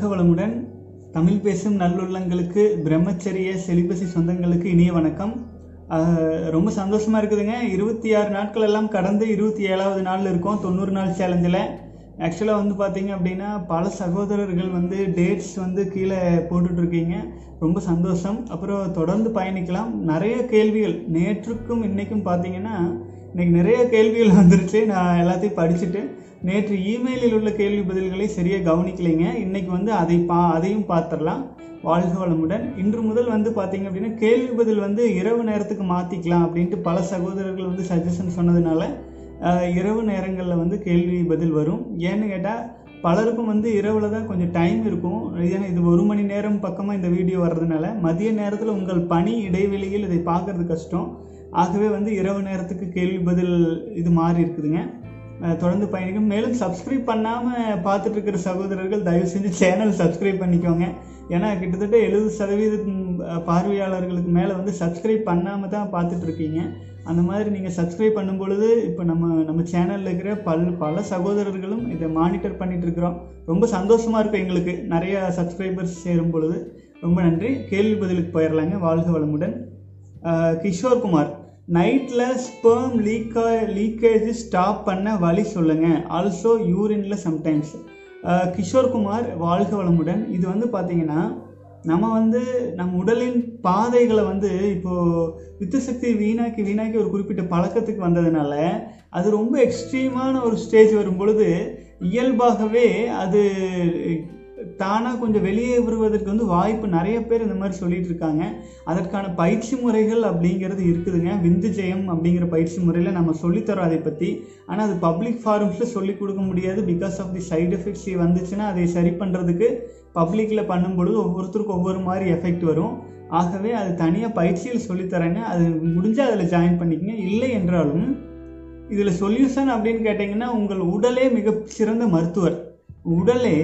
வாழ்க வளமுடன் தமிழ் பேசும் நல்லுள்ளங்களுக்கு பிரம்மச்சரிய செலிபசி சொந்தங்களுக்கு இனிய வணக்கம். ரொம்ப சந்தோஷமாக இருக்குதுங்க. இருபத்தி ஆறு நாட்கள் எல்லாம் கடந்து இருபத்தி ஏழாவது நாளில் இருக்கோம். தொண்ணூறு நாள் சேலஞ்சில். ஆக்சுவலாக வந்து பார்த்தீங்க அப்படின்னா பல சகோதரர்கள் வந்து டேட்ஸ் வந்து கீழே போட்டுட்ருக்கீங்க. ரொம்ப சந்தோஷம். அப்புறம் தொடர்ந்து பயணிக்கலாம். நிறைய கேள்விகள். நேற்றுக்கும் இன்றைக்கும் பார்த்தீங்கன்னா இன்றைக்கி நிறைய கேள்விகள் வந்துருச்சு. நான் எல்லாத்தையும் படிச்சுட்டு. நேற்று இமெயிலில் உள்ள கேள்வி பதில்களை சரியாக கவனிக்கலைங்க. இன்னைக்கு வந்து அதை பா அதையும் பார்த்துடலாம். வாழ்க வளமுடன். இன்று முதல் வந்து பார்த்தீங்க அப்படின்னா கேள்வி பதில் வந்து இரவு நேரத்துக்கு மாற்றிக்கலாம் அப்படின்ட்டு பல சகோதரர்கள் வந்து சஜஷன் சொன்னதுனால இரவு நேரங்களில் வந்து கேள்வி பதில் வரும். ஏன்னு கேட்டால் பலருக்கும் வந்து இரவில் தான் கொஞ்சம் டைம் இருக்கும். ஏன்னா இது ஒரு மணி நேரம் பக்கமாக இந்த வீடியோ வர்றதுனால மதிய நேரத்தில் உங்கள் பணி இடைவெளியில் இதை பார்க்கறது கஷ்டம். ஆகவே வந்து இரவு நேரத்துக்கு கேள்வி பதில் இது மாறி இருக்குதுங்க. தொடர்ந்து பயணிக்கும். மேலும் சப்ஸ்கிரைப் பண்ணாமல் பார்த்துட்டு இருக்கிற சகோதரர்கள் தயவு செஞ்சு சேனல் சப்ஸ்கிரைப் பண்ணிக்கோங்க. ஏன்னா கிட்டத்தட்ட எழுபது சதவீதம் பார்வையாளர்களுக்கு மேலே வந்து சப்ஸ்கிரைப் பண்ணாமல் தான் பார்த்துட்ருக்கீங்க அந்த மாதிரி நீங்கள் சப்ஸ்கிரைப் பண்ணும் பொழுது இப்போ நம்ம நம்ம சேனலில் இருக்கிற பல் பல சகோதரர்களும் இதை மானிட்டர் பண்ணிகிட்ருக்குறோம் ரொம்ப சந்தோஷமாக இருக்கும் எங்களுக்கு நிறையா சப்ஸ்கிரைபர்ஸ் சேரும் பொழுது ரொம்ப நன்றி. கேள்வி பதிலுக்கு போயிடலாங்க வாழ்க வளமுடன். கிஷோர் குமார். நைட்டில் ஸ்பெர்ம் லீக்கா லீக்கேஜ் ஸ்டாப் பண்ண வழி சொல்லுங்கள் ஆல்சோ யூரினில் சம்டைம்ஸ் கிஷோர் குமார் வாழ்க வளமுடன். இது வந்து பார்த்தீங்கன்னா நம்ம வந்து நம் உடலின் பாதைகளை வந்து இப்போது வித்து சக்தி வீணாக்கி வீணாக்கி ஒரு குறிப்பிட்ட பழக்கத்துக்கு வந்ததுனால அது ரொம்ப எக்ஸ்ட்ரீமான ஒரு ஸ்டேஜ் வரும் பொழுது இயல்பாகவே அது தானாக கொஞ்சம் வெளியே வருவதற்கு வந்து வாய்ப்பு நிறைய பேர் இந்த மாதிரி சொல்லிட்டு இருக்காங்க அதற்கான பயிற்சி முறைகள் அப்படிங்கிறது இருக்குதுங்க. விந்து ஜெயம் அப்படிங்கிற பயிற்சி முறையில் நம்ம சொல்லித்தரோம் அதை பற்றி ஆனால் அது பப்ளிக் ஃபாரம்ஸில் சொல்லிக் கொடுக்க முடியாது. Because of the side effects வந்துச்சுன்னா அதை சரி பண்ணுறதுக்கு பப்ளிக்கில் பண்ணும்பொழுது ஒவ்வொருத்தருக்கும் ஒவ்வொரு மாதிரி எஃபெக்ட் வரும். ஆகவே அது தனியாக பயிற்சியில் சொல்லித்தரேங்க. அது முடிஞ்சால் அதில் ஜாயின் பண்ணிக்கங்க. இல்லை என்றாலும் இதில் சொல்யூஷன் அப்படின்னு கேட்டிங்கன்னா உங்கள் உடலே மிக சிறந்த மருத்துவர். உடலே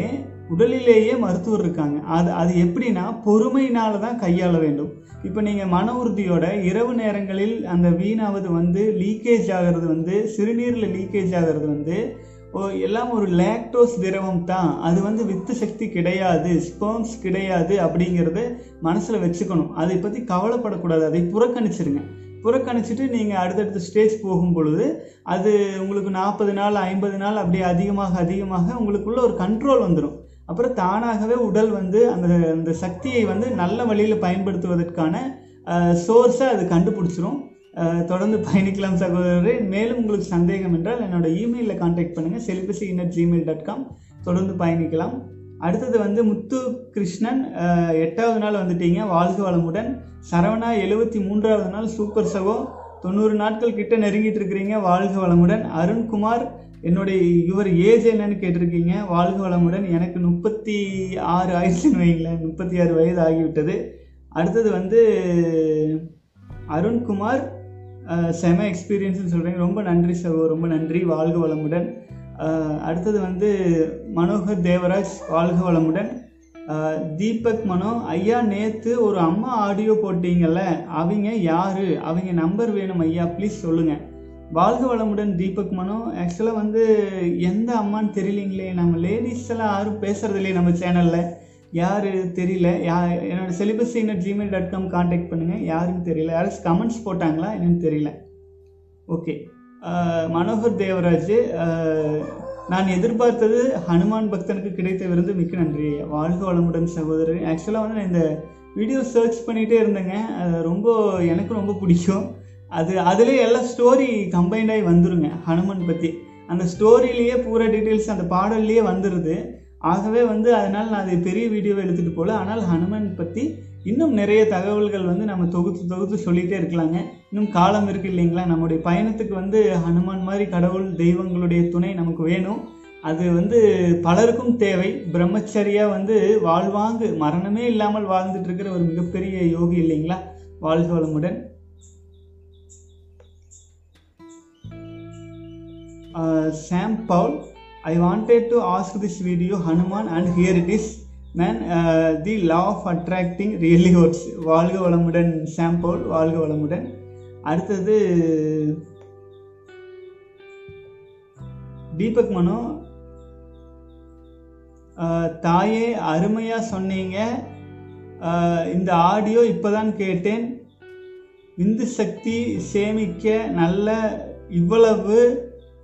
உடலிலேயே மருத்துவர் இருக்காங்க. அது அது எப்படின்னா பொறுமையினால தான் கையாள வேண்டும். இப்போ நீங்கள் மன உறுதியோட இரவு நேரங்களில் அந்த வீணாவது வந்து லீக்கேஜ் ஆகிறது வந்து சிறுநீரில் லீக்கேஜ் ஆகிறது வந்து ஓ, எல்லாம் ஒரு லேக்டோஸ் திரவம் தான். அது வந்து வித்து சக்தி கிடையாது ஸ்பேம்ஸ் கிடையாது அப்படிங்கிறத மனசில் வச்சுக்கணும். அதை பற்றி கவலைப்படக்கூடாது. அதை புறக்கணிச்சிருங்க. புறக்கணிச்சிட்டு நீங்கள் அடுத்தடுத்த ஸ்டேஜ் போகும் பொழுது அது உங்களுக்கு நாற்பது நாள் ஐம்பது நாள் அப்படியே அதிகமாக அதிகமாக உங்களுக்குள்ள ஒரு கண்ட்ரோல் வந்துடும் அப்புறம் தானாகவே உடல் வந்து அந்த அந்த சக்தியை வந்து நல்ல வழியில் பயன்படுத்துவதற்கான சோர்ஸை அது கண்டுபிடிச்சிரும். தொடர்ந்து பயணிக்கலாம் சகோதரரே. மேலும் உங்களுக்கு சந்தேகம் என்றால் என்னோட இமெயிலில் காண்டாக்ட் பண்ணுங்கள் celibacy in at Gmail dot com தொடர்ந்து பயணிக்கலாம். அடுத்தது வந்து முத்து கிருஷ்ணன். எட்டாவது நாள் வந்துட்டீங்க. வாழ்க வளமுடன். சரவணா எழுபத்தி மூன்றாவது நாள். சூப்பர் சகோ. தொண்ணூறு நாட்கள் கிட்ட நெருங்கிட்டு இருக்கிறீங்க. வாழ்க வளமுடன். அருண்குமார் என்னுடைய இவர் ஏஜ் என்னன்னு கேட்டிருக்கீங்க வாழ்க வளமுடன். எனக்கு முப்பத்தி ஆறு ஆயிடுச்சுன்னு வைங்களேன். முப்பத்தி ஆறு வயது ஆகிவிட்டது. அடுத்தது வந்து அருண்குமார் செம எக்ஸ்பீரியன்ஸ்னு சொல்கிறீங்க ரொம்ப நன்றி சகோ ரொம்ப நன்றி. வாழ்க வளமுடன். அடுத்தது வந்து மனோகர் தேவராஜ் வாழ்க வளமுடன். தீபக் மனோ ஐயா நேற்று ஒரு அம்மா ஆடியோ போட்டீங்கல்ல. அவங்க யாரு? அவங்க நம்பர் வேணும் ஐயா. ப்ளீஸ் சொல்லுங்கள் வாழ்க வளமுடன் தீபக் மனோ. ஆக்சுவலாக வந்து எந்த அம்மான்னு தெரியலீங்களே. நம்ம லேடிஸ் எல்லாம் யாரும் பேசுறது இல்லையே நம்ம சேனலில் யார் தெரியல. யா என்னோடய celibacy in at Gmail dot com contact பண்ணுங்கள் யாருன்னு தெரியல. யாரும் கமெண்ட்ஸ் போட்டாங்களா என்னன்னு தெரியல. ஓகே மனோகர் தேவராஜ் நான் எதிர்பார்த்தது ஹனுமான் பக்தனுக்கு கிடைத்த விருந்து. மிக்க நன்றி. வாழ்க வளமுடன் சகோதரர். ஆக்சுவலாக வந்து நான் இந்த வீடியோ சர்ச் பண்ணிகிட்டே இருந்தேங்க. அது ரொம்ப எனக்கு ரொம்ப பிடிக்கும். அது அதுலேயே எல்லாம் ஸ்டோரி கம்பைண்டாகி வந்துருங்க ஹனுமன் பற்றி அந்த ஸ்டோரியிலேயே பூரா டீட்டெயில்ஸ் அந்த பாடல்லையே வந்துடுது ஆகவே வந்து அதனால் நான் அதை பெரிய வீடியோவை எடுத்துகிட்டு போகல ஆனால் ஹனுமன் பற்றி இன்னும் நிறைய தகவல்கள் வந்து நம்ம தொகுத்து தொகுத்து சொல்லிகிட்டே இருக்கலாங்க. இன்னும் காலம் இருக்குது இல்லைங்களா? நம்முடைய பயணத்துக்கு வந்து ஹனுமான் மாதிரி கடவுள் தெய்வங்களுடைய துணை நமக்கு வேணும். அது வந்து பலருக்கும் தேவை. பிரம்மச்சரியாக வந்து வாழ்வாங்கு மரணமே இல்லாமல் வாழ்ந்துட்டு இருக்கிற ஒரு மிகப்பெரிய யோகி இல்லைங்களா? வாழ்க வளமுடன். Uh, Sam Paul. I wanted to ask this video Hanuman and here it is. Man, uh, the law of attracting really works. வாழ்க வளமுடன் சாம் பவுல் வாழ்க வளமுடன் அடுத்தது தீபக் மனோ அஹ், தாயே அருமையாக சொன்னீங்க அஹ், இந்த ஆடியோ இப்போதான் கேட்டேன் விந்து சக்தி சேமிக்க நல்ல இவ்வளவு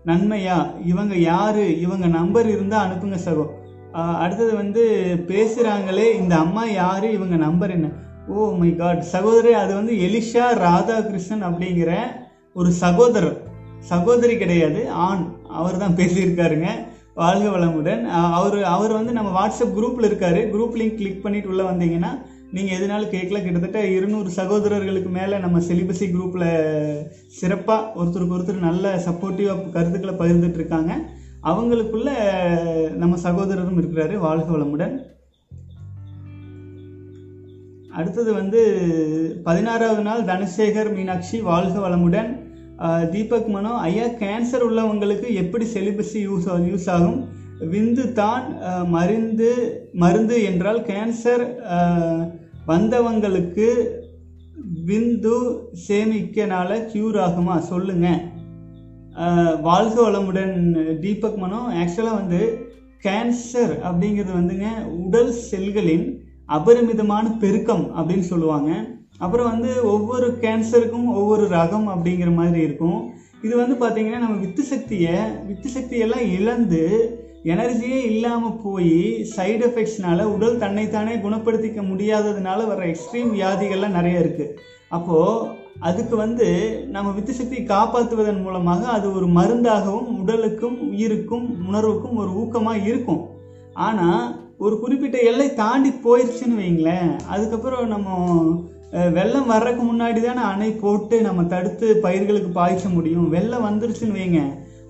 நன்மையா? இவங்க யாரு? இவங்க நம்பர் இருந்தால் அனுப்புங்க சகோ. அடுத்தது வந்து பேசுகிறாங்களே இந்த அம்மா யாரு? இவங்க நம்பர் என்ன? Oh my God. சகோதரி அது வந்து எலிஷா ராதாகிருஷ்ணன் அப்படிங்கிற ஒரு சகோதரர். சகோதரி கிடையாது ஆண். அவர் தான் பேசியிருக்காருங்க. வாழ்க வளமுடன். அவர் அவர் வந்து நம்ம வாட்ஸ்அப் குரூப்பில் இருக்காரு. குரூப் லிங்க் கிளிக் பண்ணிட்டு உள்ளே வந்தீங்கன்னா நீங்கள் எதுனாலும் கேட்கல கிட்டத்தட்ட இருநூறு சகோதரர்களுக்கு மேலே நம்ம செலிபசி குரூப்பில் சிறப்பாக ஒருத்தருக்கு ஒருத்தர் நல்ல சப்போர்ட்டிவாக கருத்துக்களை பகிர்ந்துட்டுருக்காங்க அவங்களுக்குள்ள நம்ம சகோதரரும் இருக்கிறாரு வாழ்க வளமுடன். அடுத்தது வந்து பதினாறாவது நாள் தனசேகர் மீனாட்சி வாழ்க வளமுடன். தீபக் மனோ ஐயா கேன்சர் உள்ளவங்களுக்கு எப்படி செலிபஸி யூஸ் யூஸ் ஆகும்? விந்து தான் மருந்து மருந்து என்றால் கேன்சர் வந்தவங்களுக்கு விந்து சேமிக்கனால க்யூர் ஆகுமா? சொல்லுங்க. வாழ்க வளமுடன் தீபக் மனோ. ஆக்சுவலாக வந்து கேன்சர் அப்படிங்கிறது வந்துங்க உடல் செல்களின் அபரிமிதமான பெருக்கம் அப்படின்னு சொல்லுவாங்க. அப்புறம் வந்து ஒவ்வொரு கேன்சருக்கும் ஒவ்வொரு ரகம் அப்படிங்கிற மாதிரி இருக்கும். இது வந்து பார்த்திங்கன்னா நம்ம வித்து சக்தியை வித்து சக்தியெல்லாம் இழந்து எனர்ஜியே இல்லாமல் போய் சைடு எஃபெக்ட்ஸ்னால உடல் தன்னைத்தானே குணப்படுத்திக்க முடியாததுனால வர எக்ஸ்ட்ரீம் வியாதிகள்லாம் நிறைய இருக்குது அப்போது அதுக்கு வந்து நம்ம வித்து சக்தியை காப்பாற்றுவதன் மூலமாக அது ஒரு மருந்தாகவும் உடலுக்கும் உயிருக்கும் உணர்வுக்கும் ஒரு ஊக்கமாக இருக்கும். ஆனால் ஒரு குறிப்பிட்ட எல்லை தாண்டி போயிடுச்சுன்னு வைங்களேன் அதுக்கப்புறம் நம்ம வெள்ளம் வர்றதுக்கு முன்னாடி தானே அணை போட்டு நம்ம தடுத்து பயிர்களுக்கு பாய்ச்ச முடியும். வெள்ளம் வந்துருச்சுன்னு வைங்க.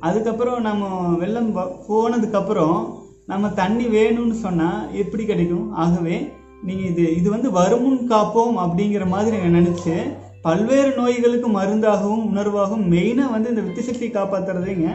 அதுக்கப்புறம் நம்ம வெள்ளம் போனதுக்கப்புறம் நம்ம தண்ணி வேணும்னு சொன்னால் எப்படி கிடைக்கும்? ஆகவே நீங்கள் இது இது வந்து வருமுன் காப்போம் அப்படிங்கிற மாதிரி நான் நினச்சி பல்வேறு நோய்களுக்கு மருந்தாகவும் உணர்வாகவும் மெயினாக வந்து இந்த வித்து சக்தி காப்பாற்றுறதுங்க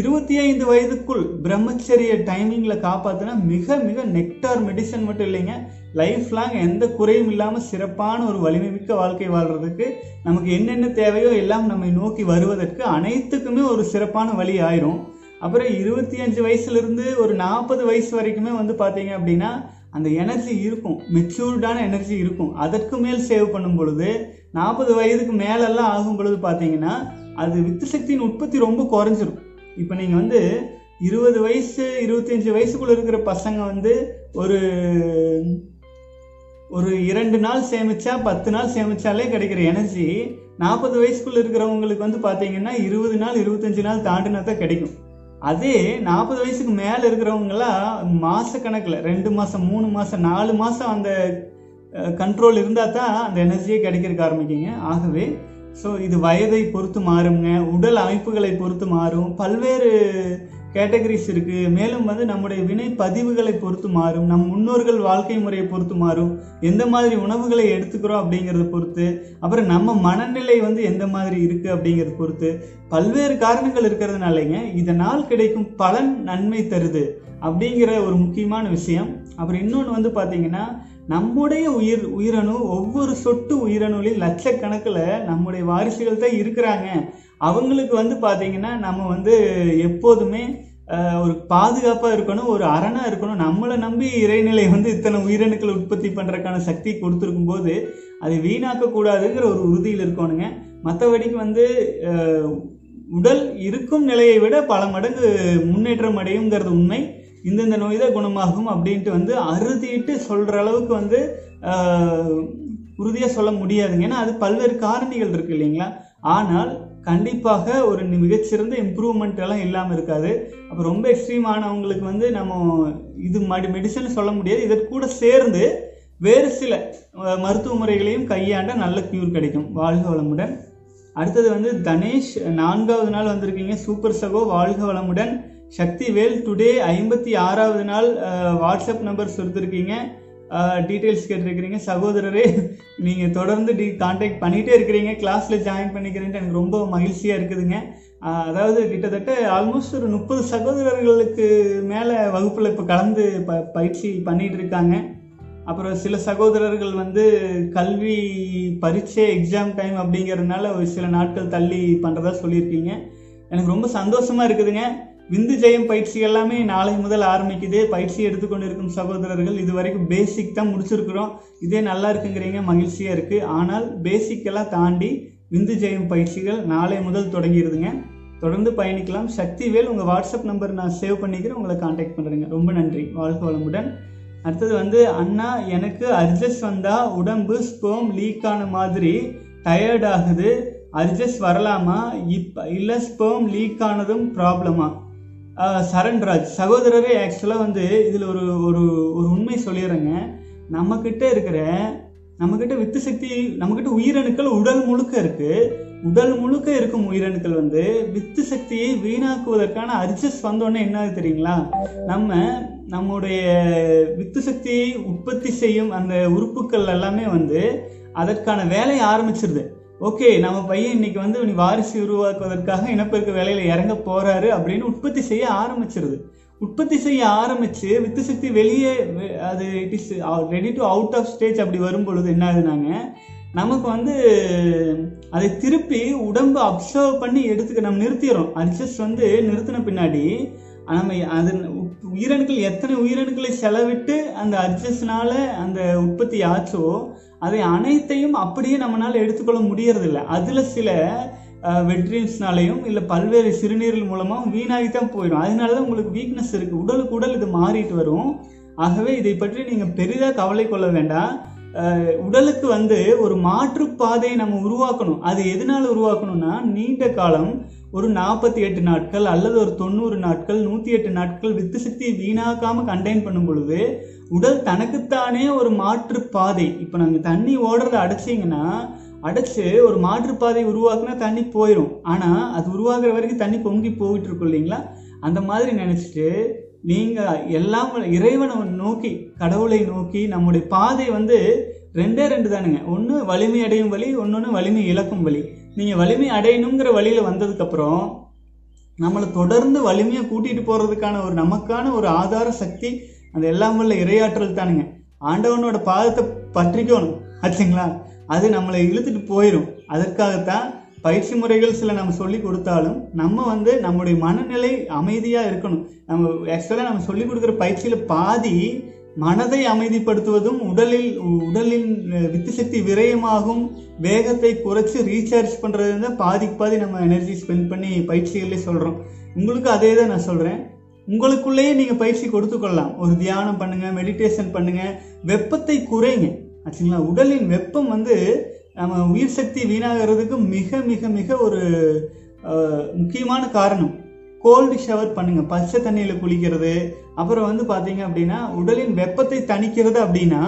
இருபத்தி ஐந்து வயதுக்குள் பிரம்மச்சரிய டைமிங்கில் காப்பாற்றினா மிக மிக நெக்டார் மெடிசன் மட்டும் இல்லைங்க. லைஃப் லாங் எந்த குறையும் இல்லாமல் சிறப்பான ஒரு வலிமை மிக்க வாழ்க்கை வாழ்கிறதுக்கு நமக்கு என்னென்ன தேவையோ எல்லாம் நம்மை நோக்கி வருவதற்கு அனைத்துக்குமே ஒரு சிறப்பான வழி ஆயிரும். அப்புறம் இருபத்தி அஞ்சு வயசுலேருந்து ஒரு நாற்பது வயசு வரைக்குமே வந்து பார்த்தீங்க அப்படின்னா அந்த எனர்ஜி இருக்கும். மெச்சூர்டான எனர்ஜி இருக்கும். அதற்கு மேல் சேவ் பண்ணும் பொழுது நாற்பது வயதுக்கு மேலெல்லாம் ஆகும் பொழுது பார்த்தீங்கன்னா அது வித்து சக்தியின் உற்பத்தி ரொம்ப குறைஞ்சிரும். இப்போ நீங்கள் வந்து இருபது வயசு இருபத்தஞ்சி வயசுக்குள்ள இருக்கிற பசங்க வந்து ஒரு ஒரு இரண்டு நாள் சேமிச்சா பத்து நாள் சேமிச்சாலே கிடைக்கிற எனர்ஜி நாற்பது வயசுக்குள்ள இருக்கிறவங்களுக்கு வந்து பார்த்தீங்கன்னா இருபது நாள் இருபத்தஞ்சி நாள் தாண்டினா தான் கிடைக்கும். அதே நாற்பது வயசுக்கு மேலே இருக்கிறவங்களாம் கணக்கில் ரெண்டு மாதம் மூணு மாதம் நாலு மாதம் அந்த கண்ட்ரோல் இருந்தால் தான் அந்த எனர்ஜியே கிடைக்கிறதுக்கு ஆரம்பிக்குங்க. ஆகவே ஸோ இது வயதை பொறுத்து மாறுங்க உடல் அமைப்புகளை பொறுத்து மாறும். பல்வேறு கேட்டகரிஸ் இருக்குது மேலும் வந்து நம்முடைய வினை பதிவுகளை பொறுத்து மாறும். நம் முன்னோர்கள் வாழ்க்கை முறையை பொறுத்து மாறும். எந்த மாதிரி உணவுகளை எடுத்துக்கிறோம் அப்படிங்கிறத பொறுத்து அப்புறம் நம்ம மனநிலை வந்து எந்த மாதிரி இருக்குது அப்படிங்கிறத பொறுத்து பல்வேறு காரணங்கள் இருக்கிறதுனாலங்க இதனால் கிடைக்கும் பலன் நன்மை தருது அப்படிங்கிற ஒரு முக்கியமான விஷயம். அப்புறம் இன்னொன்று வந்து பார்த்திங்கன்னா நம்முடைய உயிர் உயிரணு ஒவ்வொரு சொட்டு உயிரணுலையும் லட்சக்கணக்கில் நம்முடைய வாரிசுகள் தான் இருக்கிறாங்க. அவங்களுக்கு வந்து பார்த்தீங்கன்னா நம்ம வந்து எப்போதுமே ஒரு பாதுகாப்பாக இருக்கணும் ஒரு அரணாக இருக்கணும். நம்மளை நம்பி இறைநிலை வந்து இத்தனை உயிரணுக்களை உற்பத்தி பண்ணுறதுக்கான சக்தி கொடுத்துருக்கும் போது அதை வீணாக்கக்கூடாதுங்கிற ஒரு உறுதியில் இருக்கணுங்க. மற்றபடிக்கு வந்து உடல் இருக்கும் நிலையை விட பல மடங்கு முன்னேற்றம் அடையுங்கிறது உண்மை. இந்தந்த நோய் தான் குணமாகும் அப்படின்ட்டு வந்து அறுதிட்டு சொல்கிற அளவுக்கு வந்து உறுதியாக சொல்ல முடியாதுங்க. ஏன்னா அது பல்வேறு காரணிகள் இருக்கு இல்லைங்களா? ஆனால் கண்டிப்பாக ஒரு மிகச்சிறந்த இம்ப்ரூவ்மெண்ட் எல்லாம் இல்லாமல் இருக்காது. அப்போ ரொம்ப எக்ஸ்ட்ரீம் ஆனவங்களுக்கு வந்து நம்ம இது மடி மெடிசன் சொல்ல முடியாது. இதற்கு கூட சேர்ந்து வேறு சில மருத்துவ முறைகளையும் கையாண்ட நல்ல க்யூர் கிடைக்கும். வாழ்க வளமுடன். அடுத்தது வந்து தனேஷ் நான்காவது நாள் வந்திருக்கீங்க. சூப்பர் சகோ வாழ்க வளமுடன். சக்திவேல் டுடே ஐம்பத்தி ஆறாவது நாள் வாட்ஸ்அப் நம்பர் கொடுத்துருக்கீங்க டீட்டெயில்ஸ் கேட்டிருக்கிறீங்க. சகோதரரே நீங்கள் தொடர்ந்து டி கான்டாக்ட் பண்ணிகிட்டே இருக்கிறீங்க. கிளாஸில் ஜாயின் பண்ணிக்கிறேன்ட்டு எனக்கு ரொம்ப மகிழ்ச்சியாக இருக்குதுங்க. அதாவது கிட்டத்தட்ட ஆல்மோஸ்ட் ஒரு முப்பது சகோதரர்களுக்கு மேலே வகுப்பில் இப்போ கலந்து ப பயிற்சி பண்ணிகிட்டு இருக்காங்க. அப்புறம் சில சகோதரர்கள் வந்து கல்வி பரீட்சை எக்ஸாம் டைம் அப்படிங்கிறதுனால ஒரு சில நாட்கள் தள்ளி பண்ணுறதா சொல்லியிருக்கீங்க. எனக்கு ரொம்ப சந்தோஷமாக இருக்குதுங்க. விந்து ஜெயம் பயிற்சி எல்லாமே நாளை முதல் ஆரம்பிக்குது. பயிற்சி எடுத்துக்கொண்டிருக்கும் சகோதரர்கள் இது வரைக்கும் பேசிக் தான் முடிச்சிருக்கிறோம். இதே நல்லா இருக்குங்கிறீங்க மகிழ்ச்சியாக இருக்குது ஆனால் பேசிக்கெல்லாம் தாண்டி விந்து ஜெயம் பயிற்சிகள் நாளை முதல் தொடங்கிடுதுங்க தொடர்ந்து பயணிக்கலாம். சக்திவேல் உங்கள் வாட்ஸ்அப் நம்பர் நான் சேவ் பண்ணிக்கிறேன். உங்களை காண்டாக்ட் பண்ணுறேங்க ரொம்ப நன்றி. வாழ்க வளமுடன். அடுத்தது வந்து அண்ணா எனக்கு அர்ஜஸ் வந்தால் உடம்பு ஸ்போம் லீக் ஆன மாதிரி டயர்ட் ஆகுது. அர்ஜஸ் வரலாமா? இப்போ இல்லை ஸ்போம் லீக் ஆனதும் ப்ராப்ளமா சரண்ராஜ் சகோதரரே ஆக்சுவலாக வந்து இதில் ஒரு ஒரு ஒரு உண்மை சொல்லிடுறேங்க. நம்மக்கிட்ட இருக்கிற நம்மக்கிட்ட வித்து சக்தி நம்மக்கிட்ட உயிரணுக்கள் உடல் முழுக்க இருக்குது உடல் முழுக்க இருக்கும் உயிரணுக்கள் வந்து வித்து சக்தியை வீணாக்குவதற்கான அர்ஜஸ் வந்தோடனே என்னது தெரியுங்களா? நம்ம நம்முடைய வித்து சக்தியை உற்பத்தி செய்யும் அந்த உறுப்புகள் எல்லாமே வந்து அதற்கான வேலையை ஆரம்பிச்சிருது. ஓகே நம்ம பையன் இன்னைக்கு வந்து நீ வாரிசு உருவாக்குவதற்காக இனப்பெருக்க வேலையில் இறங்க போறாரு அப்படின்னு உற்பத்தி செய்ய ஆரம்பிச்சிருது. உற்பத்தி செய்ய ஆரம்பிச்சு வித்து சக்தி வெளியே அது it is ready to out of stage அப்படி வரும் பொழுது என்ன ஆகுதுனாங்க நமக்கு வந்து அதை திருப்பி உடம்பு அப்சர்வ் பண்ணி எடுத்துக்க நம்ம நிறுத்திடுறோம். அட்ஜஸ்ட் வந்து நிறுத்தின பின்னாடி நம்ம அது உயிரணுக்கள் எத்தனை உயிரணுக்களை செலவிட்டு அந்த அட்ஜஸ்ட்னால அந்த உற்பத்தி ஆச்சோ அதை அனைத்தையும் அப்படியே நம்மளால் எடுத்துக்கொள்ள முடியறதில்ல. அதில் சில வெட்ரீன்ஸ்னாலையும் இல்லை பல்வேறு சிறுநீரல் மூலமாக வீணாகி தான் போயிடும். அதனால தான் உங்களுக்கு வீக்னஸ் இருக்குது உடலுக்கு உடல் இது மாறிட்டு வரும். ஆகவே இதை பற்றி நீங்கள் பெரிதாக கவலை கொள்ள வேண்டாம். உடலுக்கு வந்து ஒரு மாற்றுப்பாதையை நம்ம உருவாக்கணும். அது எதனால் உருவாக்கணும்னா நீண்ட காலம் ஒரு நாற்பத்தி எட்டு நாட்கள் அல்லது ஒரு தொண்ணூறு நாட்கள் நூற்றி எட்டு நாட்கள் வித்து சக்தியை வீணாக்காமல் கண்டெயின் பண்ணும் பொழுது உடல் தனக்குத்தானே ஒரு மாற்றுப்பாதை. இப்போ நாங்கள் தண்ணி ஓடுறத அடைச்சிங்கன்னா அடைச்சு ஒரு மாற்றுப்பாதை உருவாக்குனா தண்ணி போயிடும் ஆனால் அது உருவாக்குற வரைக்கும் தண்ணி பொங்கி போயிட்டு இருக்கும் இல்லைங்களா? அந்த மாதிரி நினச்சிட்டு நீங்கள் எல்லாம் இறைவனை நோக்கி கடவுளை நோக்கி நம்முடைய பாதை வந்து ரெண்டே ரெண்டு தானுங்க. ஒன்று வலிமை அடையும் வழி ஒன்னொன்று வலிமை இழக்கும் வழி நீங்கள் வலிமை அடையணுங்கிற வழியில் வந்ததுக்கப்புறம் நம்மளை தொடர்ந்து வலிமையை கூட்டிகிட்டு போகிறதுக்கான ஒரு நமக்கான ஒரு ஆதார சக்தி அந்த எல்லாம் வல்ல இரையாற்றல் தானுங்க. ஆண்டவனோட பாதத்தை பற்றிக்கணும். ஆச்சுங்களா? அது நம்மளை இழுத்துட்டு போயிடும் அதற்காகத்தான் பயிற்சி முறைகள் சில நம்ம சொல்லி கொடுத்தாலும் நம்ம வந்து நம்முடைய மனநிலை அமைதியாக இருக்கணும். நம்ம ஆக்சுவலாக நம்ம சொல்லி கொடுக்குற பயிற்சியில் பாதி மனதை அமைதிப்படுத்துவதும் உடலில் உடலின் வித்து சக்தி விரயமாகும் வேகத்தை குறைச்சி ரீசார்ஜ் பண்ணுறது தான் பாதிக்கு பாதி நம்ம எனர்ஜி ஸ்பெண்ட் பண்ணி பயிற்சிகளே சொல்கிறோம் உங்களுக்கு அதே தான் நான் சொல்கிறேன் உங்களுக்குள்ளேயே நீங்கள் பயிற்சி கொடுத்து கொள்ளலாம். ஒரு தியானம் பண்ணுங்கள் மெடிடேஷன் பண்ணுங்கள் வெப்பத்தை குறைங்க. ஆச்சுங்களா? உடலின் வெப்பம் வந்து நம்ம உயிர் சக்தி வீணாகிறதுக்கு மிக மிக மிக ஒரு முக்கியமான காரணம். கோல்டு ஷவர் பண்ணுங்கள் பச்சை தண்ணியில் குளிக்கிறது. அப்புறம் வந்து பார்த்தீங்க அப்படின்னா உடலின் வெப்பத்தை தணிக்கிறது அப்படின்னா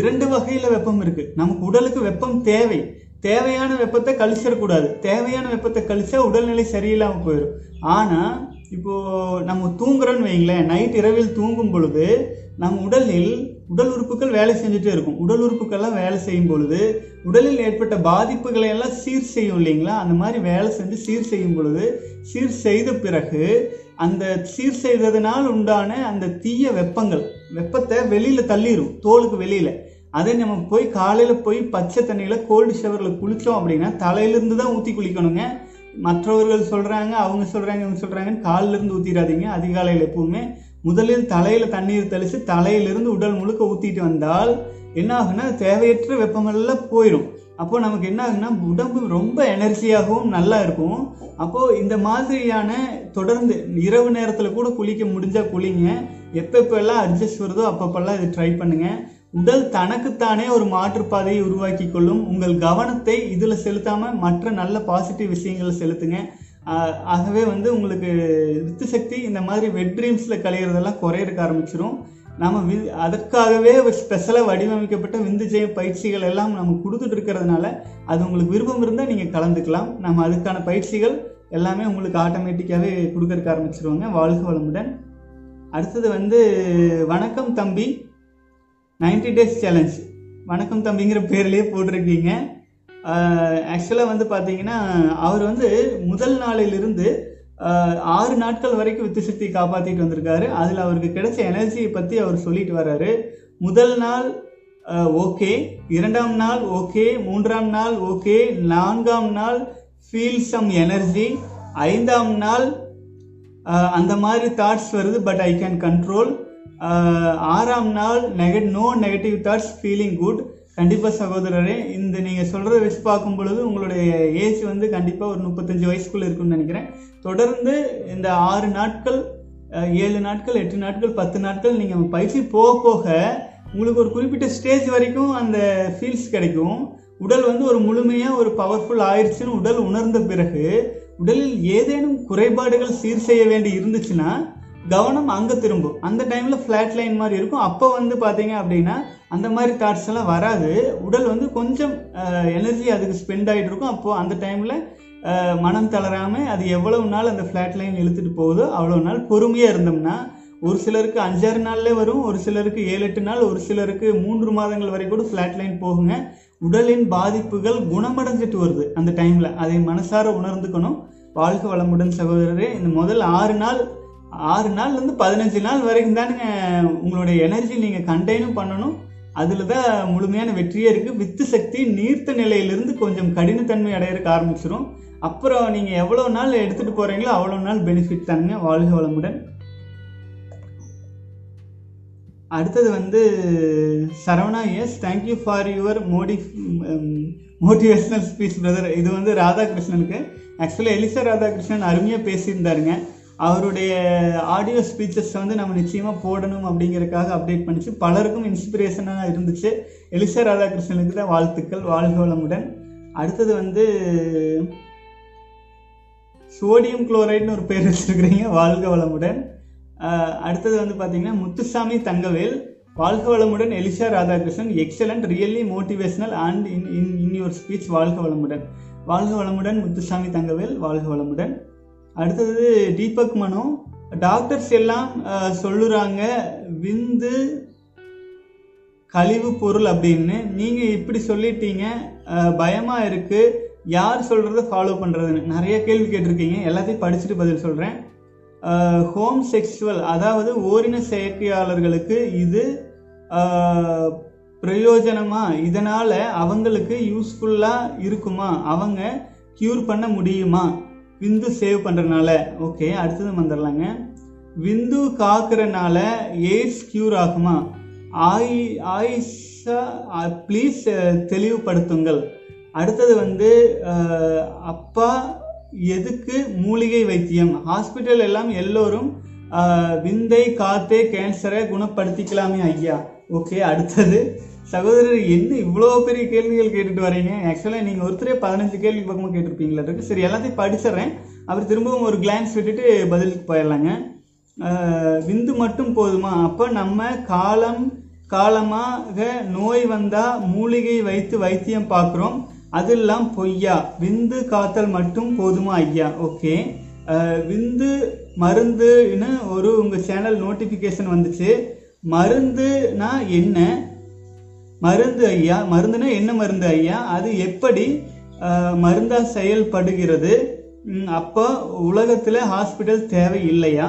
இரண்டு வகையில் வெப்பம் இருக்குது நமக்கு உடலுக்கு வெப்பம் தேவை. தேவையான வெப்பத்தை கழிச்சிடக்கூடாது தேவையான வெப்பத்தை கழிச்சா உடல்நிலை சரியில்லாமல் போயிடும். ஆனால் இப்போது நம்ம தூங்குறோன்னு வைங்களேன் நைட் இரவில் தூங்கும் பொழுது நம் உடலில் உடல் உறுப்புகள் வேலை செஞ்சுட்டே இருக்கும். உடல் உறுப்புகள்லாம் வேலை செய்யும் பொழுது உடலில் ஏற்பட்ட பாதிப்புகளை எல்லாம் சீர் செய்யும் இல்லைங்களா? அந்த மாதிரி வேலை செஞ்சு சீர் செய்யும் பொழுது சீர் செய்த பிறகு அந்த சீர் செய்ததுனால் உண்டான அந்த தீய வெப்பங்கள் வெப்பத்தை வெளியில் தள்ளிடும் தோலுக்கு வெளியில். அதே நம்ம போய் காலையில் போய் பச்சை தண்ணியில் கோல்டு ஷவரில் குளித்தோம் அப்படின்னா தலையிலிருந்து தான் ஊற்றி குளிக்கணுங்க. மற்றவர்கள் சொல்கிறாங்க அவங்க சொல்கிறாங்க இவங்க சொல்கிறாங்கன்னு காலில இருந்து அதிகாலையில் எப்பவுமே முதலில் தலையில் தண்ணீர் தெளித்து தலையிலிருந்து உடல் முழுக்க ஊற்றிட்டு வந்தால் என்ன ஆகுன்னா தேவையற்ற வெப்பமெல்லாம் போயிடும் அப்போது நமக்கு என்ன ஆகுன்னா உடம்பு ரொம்ப எனர்ஜியாகவும் நல்லா இருக்கும். அப்போது இந்த மாதிரியான தொடர்ந்து இரவு நேரத்தில் கூட குளிக்க முடிஞ்சால் குளிங்க. எப்பப்பெல்லாம் அட்ஜஸ்ட் வருதோ அப்பப்பெல்லாம் இது ட்ரை பண்ணுங்கள் உடல் தனக்குத்தானே ஒரு மாற்றுப்பாதையை உருவாக்கி கொள்ளும். உங்கள் கவனத்தை இதில் செலுத்தாமல் மற்ற நல்ல பாசிட்டிவ் விஷயங்களை செலுத்துங்க. ஆகவே வந்து உங்களுக்கு வித்து சக்தி இந்த மாதிரி வெட் ட்ரீம்ஸில் கலையிறதெல்லாம் குறையிறக்க ஆரம்பிச்சிடும் நம்ம வி- அதற்காகவே ஸ்பெஷலாக வடிவமைக்கப்பட்ட விந்து ஜெய பயிற்சிகள் எல்லாம் நம்ம கொடுத்துட்டு இருக்கிறதுனால அது உங்களுக்கு விருப்பம் இருந்தால் நீங்கள் கலந்துக்கலாம். நம்ம அதுக்கான பயிற்சிகள் எல்லாமே உங்களுக்கு ஆட்டோமேட்டிக்காகவே கொடுக்கறக்க ஆரம்பிச்சிருவாங்க. வாழ்க வளமுடன். அடுத்தது வந்து வணக்கம் தம்பி. 90 டேஸ் சேலஞ்ச் வணக்கம் தம்பிங்கிற பேர்லேயே போட்டிருக்கீங்க. ஆக்சுவலாக வந்து பார்த்தீங்கன்னா அவர் வந்து முதல் நாளிலிருந்து ஆறு நாட்கள் வரைக்கும் வித்து சக்தி காப்பாற்றிட்டு வந்திருக்காரு. அதில் அவருக்கு கிடைச்ச எனர்ஜியை பற்றி அவர் சொல்லிட்டு வர்றாரு. முதல் நாள் ஓகே இரண்டாம் நாள் ஓகே மூன்றாம் நாள் ஓகே நான்காம் நாள் ஃபீல் சம் எனர்ஜி ஐந்தாம் நாள் அந்த மாதிரி தாட்ஸ் வருது பட் ஐ கேன் கண்ட்ரோல் ஆறாம் நாள் nugget no negative thoughts feeling good கண்டிப்பாக சகோதரரே இந்த நீங்கள் சொல்கிறத வச்சு பார்க்கும் பொழுது உங்களுடைய ஏஜ் வந்து கண்டிப்பாக ஒரு முப்பத்தஞ்சு வயசுக்குள்ளே இருக்குன்னு நினைக்கிறேன். தொடர்ந்து இந்த ஆறு நாட்கள் ஏழு நாட்கள் எட்டு நாட்கள் பத்து நாட்கள் நீங்கள் பயிற்சி போக போக உங்களுக்கு ஒரு குறிப்பிட்ட ஸ்டேஜ் வரைக்கும் அந்த ஃபீல்ஸ் கிடைக்கும். உடல் வந்து ஒரு முழுமையாக ஒரு பவர்ஃபுல் ஆயிடுச்சுன்னு உடல் உணர்ந்த பிறகு உடலில் ஏதேனும் குறைபாடுகள் சீர் செய்ய வேண்டி இருந்துச்சுன்னா கவனம் அங்கே திரும்பும். அந்த டைமில் ஃப்ளாட் லைன் மாதிரி இருக்கும். அப்போ வந்து பார்த்தீங்க அப்படின்னா அந்த மாதிரி தாட்ஸ் எல்லாம் வராது. உடல் வந்து கொஞ்சம் எனர்ஜி அதுக்கு ஸ்பெண்ட் ஆகிட்டு இருக்கும். அப்போது அந்த டைமில் மனம் தளராமல் அது எவ்வளவு நாள் அந்த ஃப்ளாட் லைன் இழுத்துட்டு போகுதோ அவ்வளோ நாள் பொறுமையாக இருந்தோம்னா ஒரு சிலருக்கு அஞ்சாறு நாள்லே வரும் ஒரு சிலருக்கு ஏழு எட்டு நாள் ஒரு சிலருக்கு மூன்று மாதங்கள் வரை கூட ஃப்ளாட் லைன் போகுங்க. உடலின் பாதிப்புகள் குணமடைஞ்சிட்டு வருது அந்த டைமில் அதை மனசார உணர்ந்துக்கணும். வாழ்க வளமுடன் சகோதரரே இந்த முதல் ஆறு நாள் ஆறு நாள்லேருந்து பதினஞ்சு நாள் வரைக்கும் தானுங்க உங்களுடைய எனர்ஜி நீங்கள் கண்டெய்னும் பண்ணணும். அதில் தான் முழுமையான வெற்றியே இருக்குது வித்து சக்தி நீர்த்த நிலையிலிருந்து கொஞ்சம் கடினத்தன்மை அடையிறக்கு ஆரம்பிச்சிடும் அப்புறம் நீங்கள் எவ்வளோ நாள் எடுத்துகிட்டு போகிறீங்களோ அவ்வளோ நாள் பெனிஃபிட் தானுங்க. வாழ்க வளமுடன். அடுத்தது வந்து Saravana S thank you for your Modi motivational speech brother இது வந்து ராதாகிருஷ்ணனுக்கு. ஆக்சுவலாக எலிசா ராதாகிருஷ்ணன் அருமையாக பேசியிருந்தாருங்க. அவருடைய ஆடியோ ஸ்பீச்சஸ் வந்து நம்ம நிச்சயமாக போடணும் அப்படிங்கறதுக்காக அப்டேட் பண்ணிச்சு. பலருக்கும் இன்ஸ்பிரேஷனாக இருந்துச்சு. எலிசா ராதாகிருஷ்ணனுக்கு தான் வாழ்த்துக்கள். வாழ்கோளமுடன் அடுத்தது வந்து சோடியம் குளோரைட்னு ஒரு பேர் வச்சிருக்கிறீங்க. வாழ்க வளமுடன். அடுத்தது வந்து பார்த்தீங்கன்னா முத்துசாமி தங்கவேல். வாழ்க வளமுடன் Elisha Radhakrishnan. Excellent really motivational and in in in your speech வாழ்க வளமுடன். வாழ்க வளமுடன் முத்துசாமி தங்கவேல். வாழ்க வளமுடன். அடுத்தது தீபக் மனோ. டாக்டர்ஸ் எல்லாம் சொல்லுறாங்க விந்து கழிவு பொருள் அப்படின்னு. நீங்கள் இப்படி சொல்லிட்டீங்க பயமாக இருக்குது யார் சொல்கிறத ஃபாலோ பண்ணுறதுன்னு நிறைய கேள்வி கேட்டிருக்கீங்க. எல்லாத்தையும் படிச்சுட்டு பதில் சொல்கிறேன் ஹோம் செக்ஷுவல் அதாவது ஓரின செயற்கையாளர்களுக்கு இது பிரயோஜனமாக பிரயோஜனமா? அவங்களுக்கு யூஸ்ஃபுல்லாக இருக்குமா? அவங்க க்யூர் பண்ண முடியுமா? விந்து சேவ் பண்ணுறனால ஓகே அடுத்தது வந்துடலாங்க. விந்து காக்குறனால எய்ட்ஸ் கியூர் ஆகுமா? ஆயி ஆயிஷா ப்ளீஸ் தெளிவுபடுத்துங்கள். அடுத்தது வந்து அப்பா எதுக்கு மூலிகை வைத்தியம்? ஹாஸ்பிட்டல் எல்லாம் எல்லோரும் விந்தை காத்தே கேன்சரை குணப்படுத்திக்கலாமே ஐயா. ஓகே அடுத்தது சகோதரர் என்ன இவ்வளோ பெரிய கேள்விகள் கேட்டுட்டு வரீங்க ஆக்சுவலாக நீங்கள் ஒருத்தரே பதினஞ்சு கேள்வி பக்கமாக கேட்டிருப்பீங்களா இருக்கு சரி எல்லாத்தையும் படிச்சிடுறேன். அப்புறம் திரும்பவும் ஒரு கிளான்ஸ் விட்டுட்டு பதிலுக்கு போயிடலாங்க. விந்து மட்டும் போதுமா? அப்போ நம்ம காலம் காலமாக நோய் வந்தால் மூலிகை வைத்து வைத்தியம் பார்க்குறோம். அதெல்லாம் பொய்யா? விந்து காத்தல் மட்டும் போதுமா ஐயா? ஓகே விந்து மருந்துன்னு ஒரு உங்கள் சேனல் நோட்டிஃபிகேஷன் வந்துச்சு. மருந்துனா என்ன? மருந்து ஐயா. மருந்துனா என்ன மருந்து ஐயா? அது எப்படி மருந்தாக செயல்படுகிறது? அப்போ உலகத்தில் ஹாஸ்பிட்டல் தேவை இல்லையா?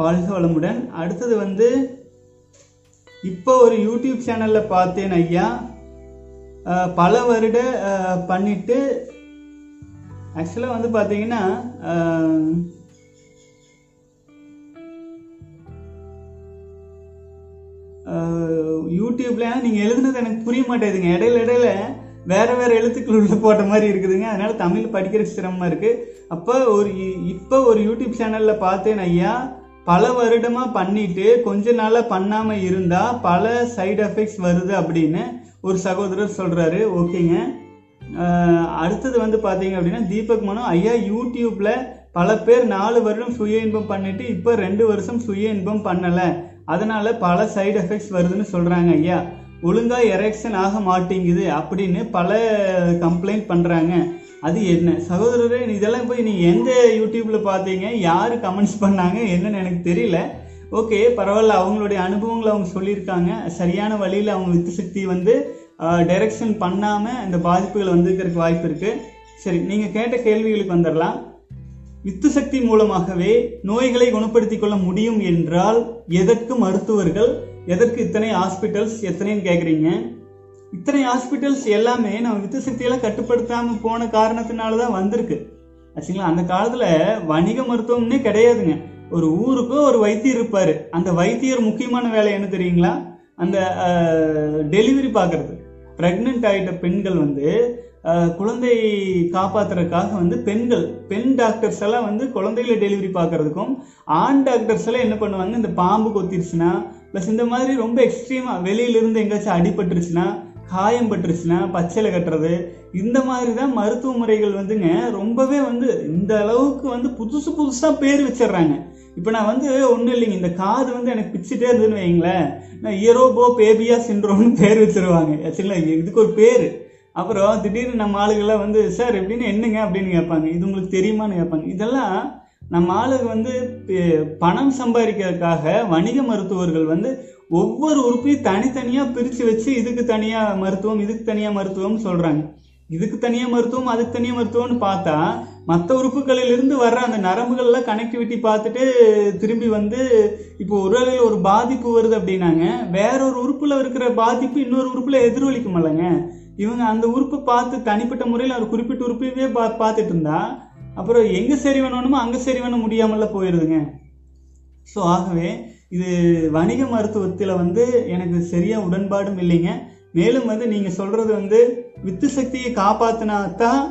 வாழ்க வளமுடன். அடுத்தது வந்து இப்போ ஒரு யூடியூப் சேனலில் பார்த்தேன் ஐயா. பல வருட பண்ணிட்டு ஆக்சுவலாக வந்து பார்த்தீங்கன்னா யூடியூப்லாம் நீங்கள் எழுதுனது எனக்கு புரிய மாட்டேங்குதுங்க. இடையில இடையில வேற வேற எழுத்துக்கள் உள்ள போட்ட மாதிரி இருக்குதுங்க. அதனால தமிழ் படிக்கிற சிரமமாக இருக்குது அப்போ ஒரு இ- இப்போ ஒரு யூடியூப் சேனலில் பார்த்தேன் ஐயா பல வருடமாக பண்ணிட்டு கொஞ்ச நாளாக பண்ணாமல் இருந்தால் பல சைடு எஃபெக்ட்ஸ் வருது அப்படின்னு ஒரு சகோதரர் சொல்கிறாரு ஓகேங்க. அடுத்தது வந்து பார்த்தீங்க அப்படின்னா தீபக் மனோ ஐயா யூடியூப்பில் பல பேர் நாலு வருடம் சுய இன்பம் பண்ணிட்டு இப்போ ரெண்டு வருஷம் சுய இன்பம் பண்ணலை. அதனால பல சைடு எஃபெக்ட்ஸ் வருதுன்னு சொல்றாங்க ஐயா. ஒழுங்கா எரெக்ஷன் ஆக மாட்டேங்குது அப்படின்னு பல கம்ப்ளைண்ட் பண்றாங்க. அது என்ன? சகோதரரே இதெல்லாம் போய் நீங்க எந்த யூடியூப்ல பார்த்தீங்க? யாரு கமெண்ட்ஸ் பண்ணாங்க? என்னன்னு எனக்கு தெரியல. ஓகே பரவாயில்ல. அவங்களுடைய அனுபவங்களை அவங்க சொல்லியிருக்காங்க. சரியான வழியில் அவங்க வித்து சக்தி வந்து டைரக்ஷன் பண்ணாமல் அந்த பாதிப்புகள் வந்திருக்கிறதுக்கு வாய்ப்பு இருக்குது சரி நீங்கள் கேட்ட கேள்விகளுக்கு வந்துடலாம். வித்து சக்தி மூலமாகவே நோய்களை குணப்படுத்திக் கொள்ள முடியும் என்றால் எதற்கு மருத்துவர்கள் எதற்கு இத்தனை ஹாஸ்பிட்டல்ஸ் எத்தனைன்னு கேட்குறீங்க இத்தனை ஹாஸ்பிட்டல்ஸ் எல்லாமே நம்ம வித்து சக்தியெல்லாம் கட்டுப்படுத்தாம போன காரணத்தினால தான் வந்திருக்கு. ஆச்சுங்களா? அந்த காலத்துல வணிக மருத்துவம்னே கிடையாதுங்க. ஒரு ஊருக்கு ஒரு வைத்தியர் இருப்பாரு. அந்த வைத்தியர் முக்கியமான வேலை என்ன தெரியுங்களா? அந்த டெலிவரி பார்க்கறது பிரெக்னென்ட் ஆகிட்ட பெண்கள் வந்து குழந்தை காப்பாத்துறதுக்காக வந்து பெண்கள் பெண் டாக்டர்ஸ் எல்லாம் வந்து குழந்தைகளை டெலிவரி பார்க்கறதுக்கும் ஆண் டாக்டர்ஸ் எல்லாம் என்ன பண்ணுவாங்க இந்த பாம்பு கொத்திருச்சுன்னா ப்ளஸ் இந்த மாதிரி ரொம்ப எக்ஸ்ட்ரீமா வெளியிலிருந்து எங்கேயாச்சும் அடிபட்டுருச்சுன்னா காயம் பட்டுருச்சுன்னா பச்சையில கட்டுறது இந்த மாதிரி தான் மருத்துவ முறைகள் வந்துங்க ரொம்பவே வந்து இந்த அளவுக்கு வந்து புதுசு புதுசாக பேர் வச்சிடுறாங்க. இப்போ நான் வந்து ஒன்றும் இல்லைங்க இந்த காது வந்து எனக்கு பிச்சுட்டே இருந்ததுன்னு வைங்களேன் நான் இயரோபோ பேபியா சின்ரோம்னு பேர் வச்சிருவாங்க. ஆக்சுவலா இதுக்கு ஒரு பேர். அப்புறம் திடீர்னு நம்ம ஆளுகள்லாம் வந்து சார் எப்படின்னு என்னங்க? அப்படின்னு கேட்பாங்க. இது உங்களுக்கு தெரியுமான்னு கேட்பாங்க. இதெல்லாம் நம்ம ஆளுங்க வந்து பே- பணம் சம்பாதிக்கிறதுக்காக வணிக மருத்துவர்கள் வந்து ஒவ்வொரு உறுப்பையும் தனித்தனியாக பிரித்து வச்சு இதுக்கு தனியாக மருத்துவம் இதுக்கு தனியாக மருத்துவம் சொல்கிறாங்க இதுக்கு தனியாக மருத்துவம் அதுக்கு தனியாக மருத்துவம்னு பார்த்தா மற்ற உறுப்புகளில் இருந்து வர்ற அந்த நரம்புகள்லாம் கனெக்டிவிட்டி பார்த்துட்டு திரும்பி வந்து இப்போ ஒரு வேளையில ஒரு பாதிப்பு வருது அப்படின்னாங்க. வேற ஒரு உறுப்பில் இருக்கிற பாதிப்பு இன்னொரு உறுப்பில் எதிரொலிக்கும் இல்லைங்க. இவங்க அந்த உறுப்பை பார்த்து தனிப்பட்ட முறையில் ஒரு குறிப்பிட்ட உறுப்பையே பா பார்த்துட்டு இருந்தா அப்புறம் எங்கே சரி பண்ணணுமோ அங்கே சரி வேணும் முடியாமல போயிடுதுங்க ஸோ ஆகவே இது வணிக மருத்துவத்தில் வந்து எனக்கு சரியாக உடன்பாடும் இல்லைங்க. மேலும் வந்து நீங்கள் சொல்கிறது வந்து வித்து சக்தியை காப்பாற்றினா தான்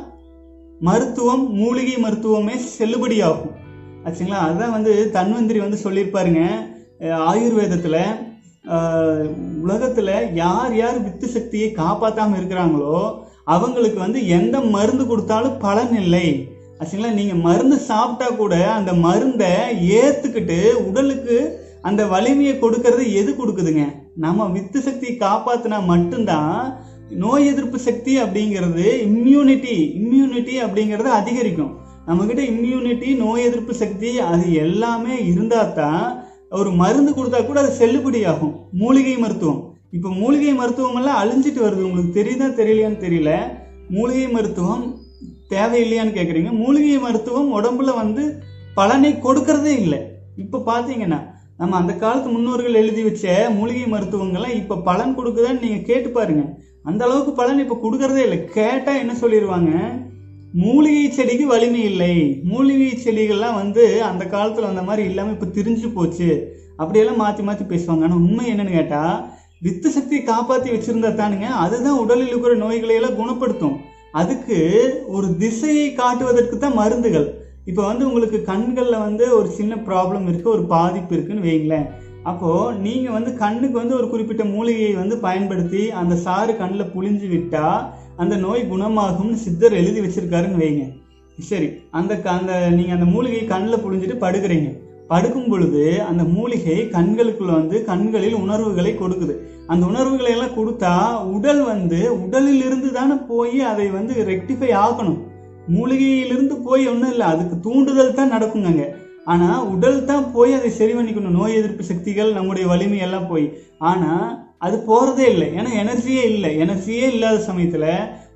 மருத்துவம் மூலிகை மருத்துவமே செல்லுபடியாகும். ஆச்சுங்களா? அதான் வந்து தன்வந்திரி வந்து சொல்லியிருப்பாருங்க ஆயுர்வேதத்தில் உலகத்தில் யார் யார் வித்து சக்தியை காப்பாற்றாமல் இருக்கிறாங்களோ அவங்களுக்கு வந்து எந்த மருந்து கொடுத்தாலும் பலன் இல்லை. ஆச்சுங்களா? நீங்கள் மருந்து சாப்பிட்டா கூட அந்த மருந்தை ஏற்றுக்கிட்டு உடலுக்கு அந்த வலிமையை கொடுக்கறது எது கொடுக்குதுங்க? நம்ம வித்து சக்தியை காப்பாற்றினா மட்டும்தான் நோய் எதிர்ப்பு சக்தி அப்படிங்கிறது இம்யூனிட்டி இம்யூனிட்டி அப்படிங்கிறது அதிகரிக்கும். நம்மக்கிட்ட இம்யூனிட்டி நோய் எதிர்ப்பு சக்தி அது எல்லாமே இருந்தால் தான் ஒரு மருந்து கொடுத்தா கூட அது செல்லுபடி ஆகும் மூலிகை மருத்துவம். இப்போ மூலிகை மருத்துவம் எல்லாம் அழிஞ்சிட்டு வருது. உங்களுக்கு தெரியுதா தெரியலையான்னு தெரியல. மூலிகை மருத்துவம் தேவையில்லையான்னு கேட்குறீங்க மூலிகை மருத்துவம் உடம்புல வந்து பலனை கொடுக்கறதே இல்லை. இப்போ பார்த்தீங்கன்னா நம்ம அந்த காலத்து முன்னோர்கள் எழுதி வச்ச மூலிகை மருத்துவங்கள்லாம் இப்போ பலன் கொடுக்குதான்னு நீங்கள் கேட்டு பாருங்க. அந்த அளவுக்கு பலன் இப்போ கொடுக்கறதே இல்லை. கேட்டால் என்ன சொல்லிடுவாங்க மூலிகை செடிக்கு வலிமை இல்லை. மூலிகை செடிகள்லாம் வந்து அந்த காலத்தில் அந்த மாதிரி இல்லாமல் இப்போ திரிஞ்சு போச்சு. அப்படியெல்லாம் மாற்றி மாற்றி பேசுவாங்க. ஆனால் உண்மை என்னன்னு கேட்டால் வித்து சக்தியை காப்பாற்றி வச்சுருந்தா தானுங்க அதுதான் உடலில் இருக்கிற நோய்களை எல்லாம் குணப்படுத்தும். அதுக்கு ஒரு திசையை காட்டுவதற்கு தான் மருந்துகள். இப்போ வந்து உங்களுக்கு கண்களில் வந்து ஒரு சின்ன ப்ராப்ளம் இருக்குது ஒரு பாதிப்பு இருக்குன்னு வைங்களேன் அப்போது நீங்கள் வந்து கண்ணுக்கு வந்து ஒரு குறிப்பிட்ட மூலிகையை வந்து பயன்படுத்தி அந்த சாறு கண்ணில் புழிஞ்சு விட்டால் அந்த நோய் குணமாகும்னு சித்தர் எழுதி வச்சிருக்காருன்னு வைங்க. சரி அந்த க- அந்த நீங்கள் அந்த மூலிகையை கண்ணில் புழிஞ்சிட்டு படுக்கிறீங்க. படுக்கும் பொழுது அந்த மூலிகை கண்களுக்குள்ள வந்து கண்களில் உணர்வுகளை கொடுக்குது. அந்த உணர்வுகளை எல்லாம் கொடுத்தா உடல் வந்து உடலில் இருந்து தானே போய் அதை வந்து ரெக்டிஃபை ஆகணும். மூலிகையிலிருந்து போய் ஒன்றும் இல்லை அதுக்கு தூண்டுதல் தான் நடக்குங்க ஆனால் உடல் தான் போய் அதை சரி பண்ணிக்கணும். நோய் எதிர்ப்பு சக்திகள் நம்முடைய வலிமை எல்லாம் போய். ஆனால் அது போகிறதே இல்லை. ஏன்னா எனர்ஜியே இல்லை. எனர்ஜியே இல்லாத சமயத்தில்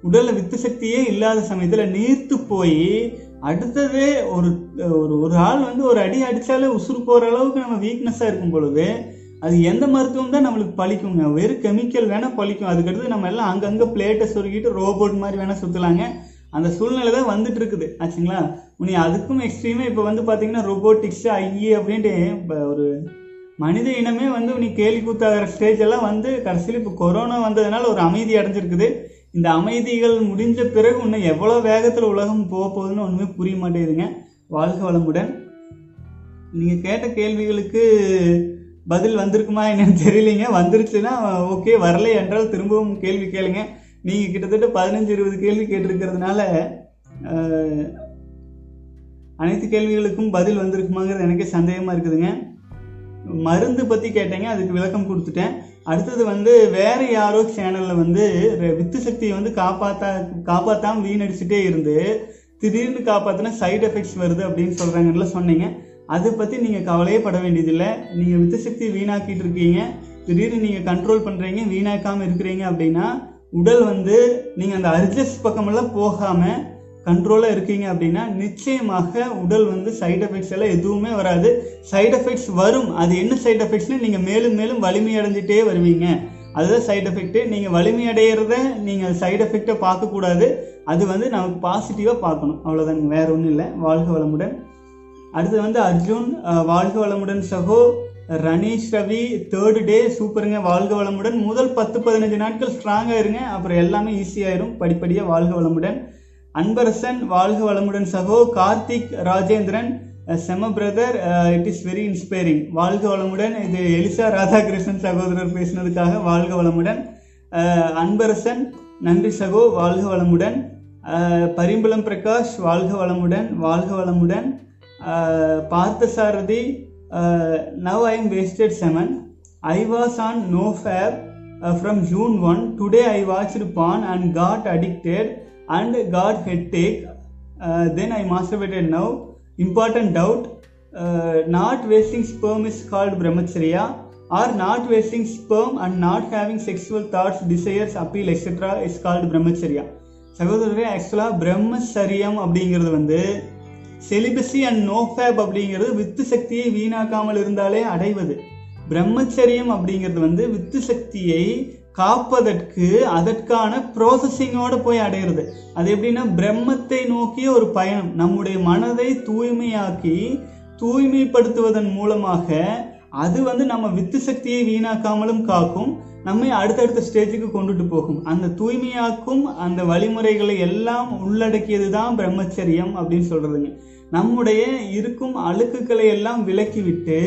உடலில் வித்து சக்தியே இல்லாத சமயத்தில் நீர்த்து போய் அடுத்ததே ஒரு ஒரு ஒரு ஆள் வந்து ஒரு அடி அடித்தாலே உசுறு போகிற அளவுக்கு நம்ம வீக்னஸாக இருக்கும் பொழுது அது எந்த மருத்துவம் தான் நம்மளுக்கு பழிக்குங்க. வெறும் கெமிக்கல் வேணால் பழிக்கும். அதுக்கடுத்து நம்ம எல்லாம் அங்கங்கே பிளேட்டை சொருகிட்டு ரோபோட் மாதிரி வேணால் சுற்றலாங்க அந்த சூழ்நிலை தான் வந்துட்டு இருக்குது ஆச்சுங்களா? நீ அதுக்கும் எக்ஸ்ட்ரீமே இப்போ வந்து பார்த்தீங்கன்னா ரோபோட்டிக்ஸ் ஐஏ அப்படின்ட்டு இப்போ ஒரு மனித இனமே வந்து நீ கேலி கூத்தாகிற ஸ்டேஜ் எல்லாம் வந்து கடைசியில் இப்போ கொரோனா வந்ததுனால ஒரு அமைதி அடைஞ்சிருக்குது. இந்த அமைதிகள் முடிஞ்ச பிறகு இன்னும் எவ்வளோ வேகத்தில் உலகம் போக போகுதுன்னு ஒன்றுமே புரிய மாட்டேங்குதுங்க. வாழ்க வளமுடன். நீங்கள் கேட்ட கேள்விகளுக்கு பதில் வந்திருக்குமா என்னன்னு தெரியலைங்க. வந்துருச்சுன்னா ஓகே வரலை என்றால் திரும்பவும் கேள்வி கேளுங்க. நீங்கள் கிட்டத்தட்ட பதினஞ்சு இருபது கேள்வி கேட்டிருக்கிறதுனால அனைத்து கேள்விகளுக்கும் பதில் வந்திருக்குமாங்கிறது எனக்கே சந்தேகமாக இருக்குதுங்க. மருந்து பற்றி கேட்டீங்க அதுக்கு விளக்கம் கொடுத்துட்டேன். அடுத்தது வந்து வேறு யாரோ சேனலில் வந்து வித்து சக்தியை வந்து காப்பாற்றா காப்பாற்றாமல் வீணடிச்சுட்டே இருந்து திடீர்னு காப்பாற்றினா சைடு எஃபெக்ட்ஸ் வருது அப்படின்னு சொல்கிறாங்கன்னு சொன்னீங்க. அதை பற்றி நீங்கள் கவலையே பட வேண்டியதில்லை. நீங்கள் வித்து சக்தியை வீணாக்கிட்டு இருக்கீங்க. திடீர்னு நீங்கள் கண்ட்ரோல் பண்ணுறீங்க வீணாக்காமல் இருக்கிறீங்க அப்படின்னா உடல் வந்து நீங்கள் அந்த அர்ஜஸ் பக்கமெல்லாம் போகாமல் கண்ட்ரோலாக இருக்கீங்க அப்படின்னா நிச்சயமாக உடல் வந்து சைடு எஃபெக்ட்ஸ் எல்லாம் எதுவுமே வராது. சைடு எஃபெக்ட்ஸ் வரும். அது என்ன சைடு எஃபெக்ட்ஸ்னு நீங்கள் மேலும் மேலும் வலிமையடைஞ்சிட்டே வருவீங்க. அதுதான் சைடு எஃபெக்ட்டு நீங்கள் வலிமையடைகிறத நீங்கள் சைடு எஃபெக்டை பார்க்கக்கூடாது. அது வந்து நமக்கு பாசிட்டிவாக பார்க்கணும். அவ்வளோதாங்க வேற ஒன்றும் இல்லை. வாழ்க வளமுடன். அடுத்து வந்து அர்ஜுன் வாழ்க வளமுடன் சகோ. ரணேஷ் ரவி தேர்டு டே சூப்பருங்க. வாழ்க வளமுடன். முதல் பத்து பதினஞ்சு நாட்கள் ஸ்ட்ராங்காக இருங்க. அப்புறம் எல்லாமே ஈஸியாயிரும் படிப்படியாக வாழ்க வளமுடன். அன்பரசன் வாழ்க வளமுடன் சகோ. கார்த்திக் ராஜேந்திரன் செம brother it is very inspiring வாழ்க வளமுடன். இது எலிசா ராதாகிருஷ்ணன் சகோதரர் பேசினதுக்காக வாழ்க வளமுடன். அன்பரசன் நன்றி சகோ. வாழ்க வளமுடன். பரிம்பளம் பிரகாஷ் வாழ்க வளமுடன். வாழ்க வளமுடன். Parthasarathy now I am wasted seven I was on no fap from June one today I watched porn and got addicted and got headache then I masturbated now important doubt uh, not wasting sperm is called brahmacharya or not wasting sperm and not having sexual thoughts desires appeal etc is called brahmacharya சகோதரரே ஆக்சுவலாக பிரம்மச்சரியம் அப்படிங்கிறது வந்து celibacy and NoFap அப்படிங்கிறது வித்து சக்தியை வீணாக்காமல் இருந்தாலே அடைவது பிரம்மச்சரியம் அப்படிங்கிறது வந்து வித்து சக்தியை காப்பதற்கு அதற்கான ப்ராசஸிங்கோட போய் அடையிறது. அது எப்படின்னா பிரம்மத்தை நோக்கிய ஒரு பயணம். நம்முடைய மனதை தூய்மையாக்கி தூய்மைப்படுத்துவதன் மூலமாக அது வந்து நம்ம வித்து சக்தியை வீணாக்காமலும் காக்கும். நம்மை அடுத்தடுத்த ஸ்டேஜுக்கு கொண்டுட்டு போகும். அந்த தூய்மையாக்கும் அந்த வழிமுறைகளை எல்லாம் உள்ளடக்கியது தான் பிரம்மச்சரியம் அப்படின்னு சொல்றதுங்க. நம்முடைய இருக்கும் அழுக்குகளை எல்லாம் விலக்கிவிட்டு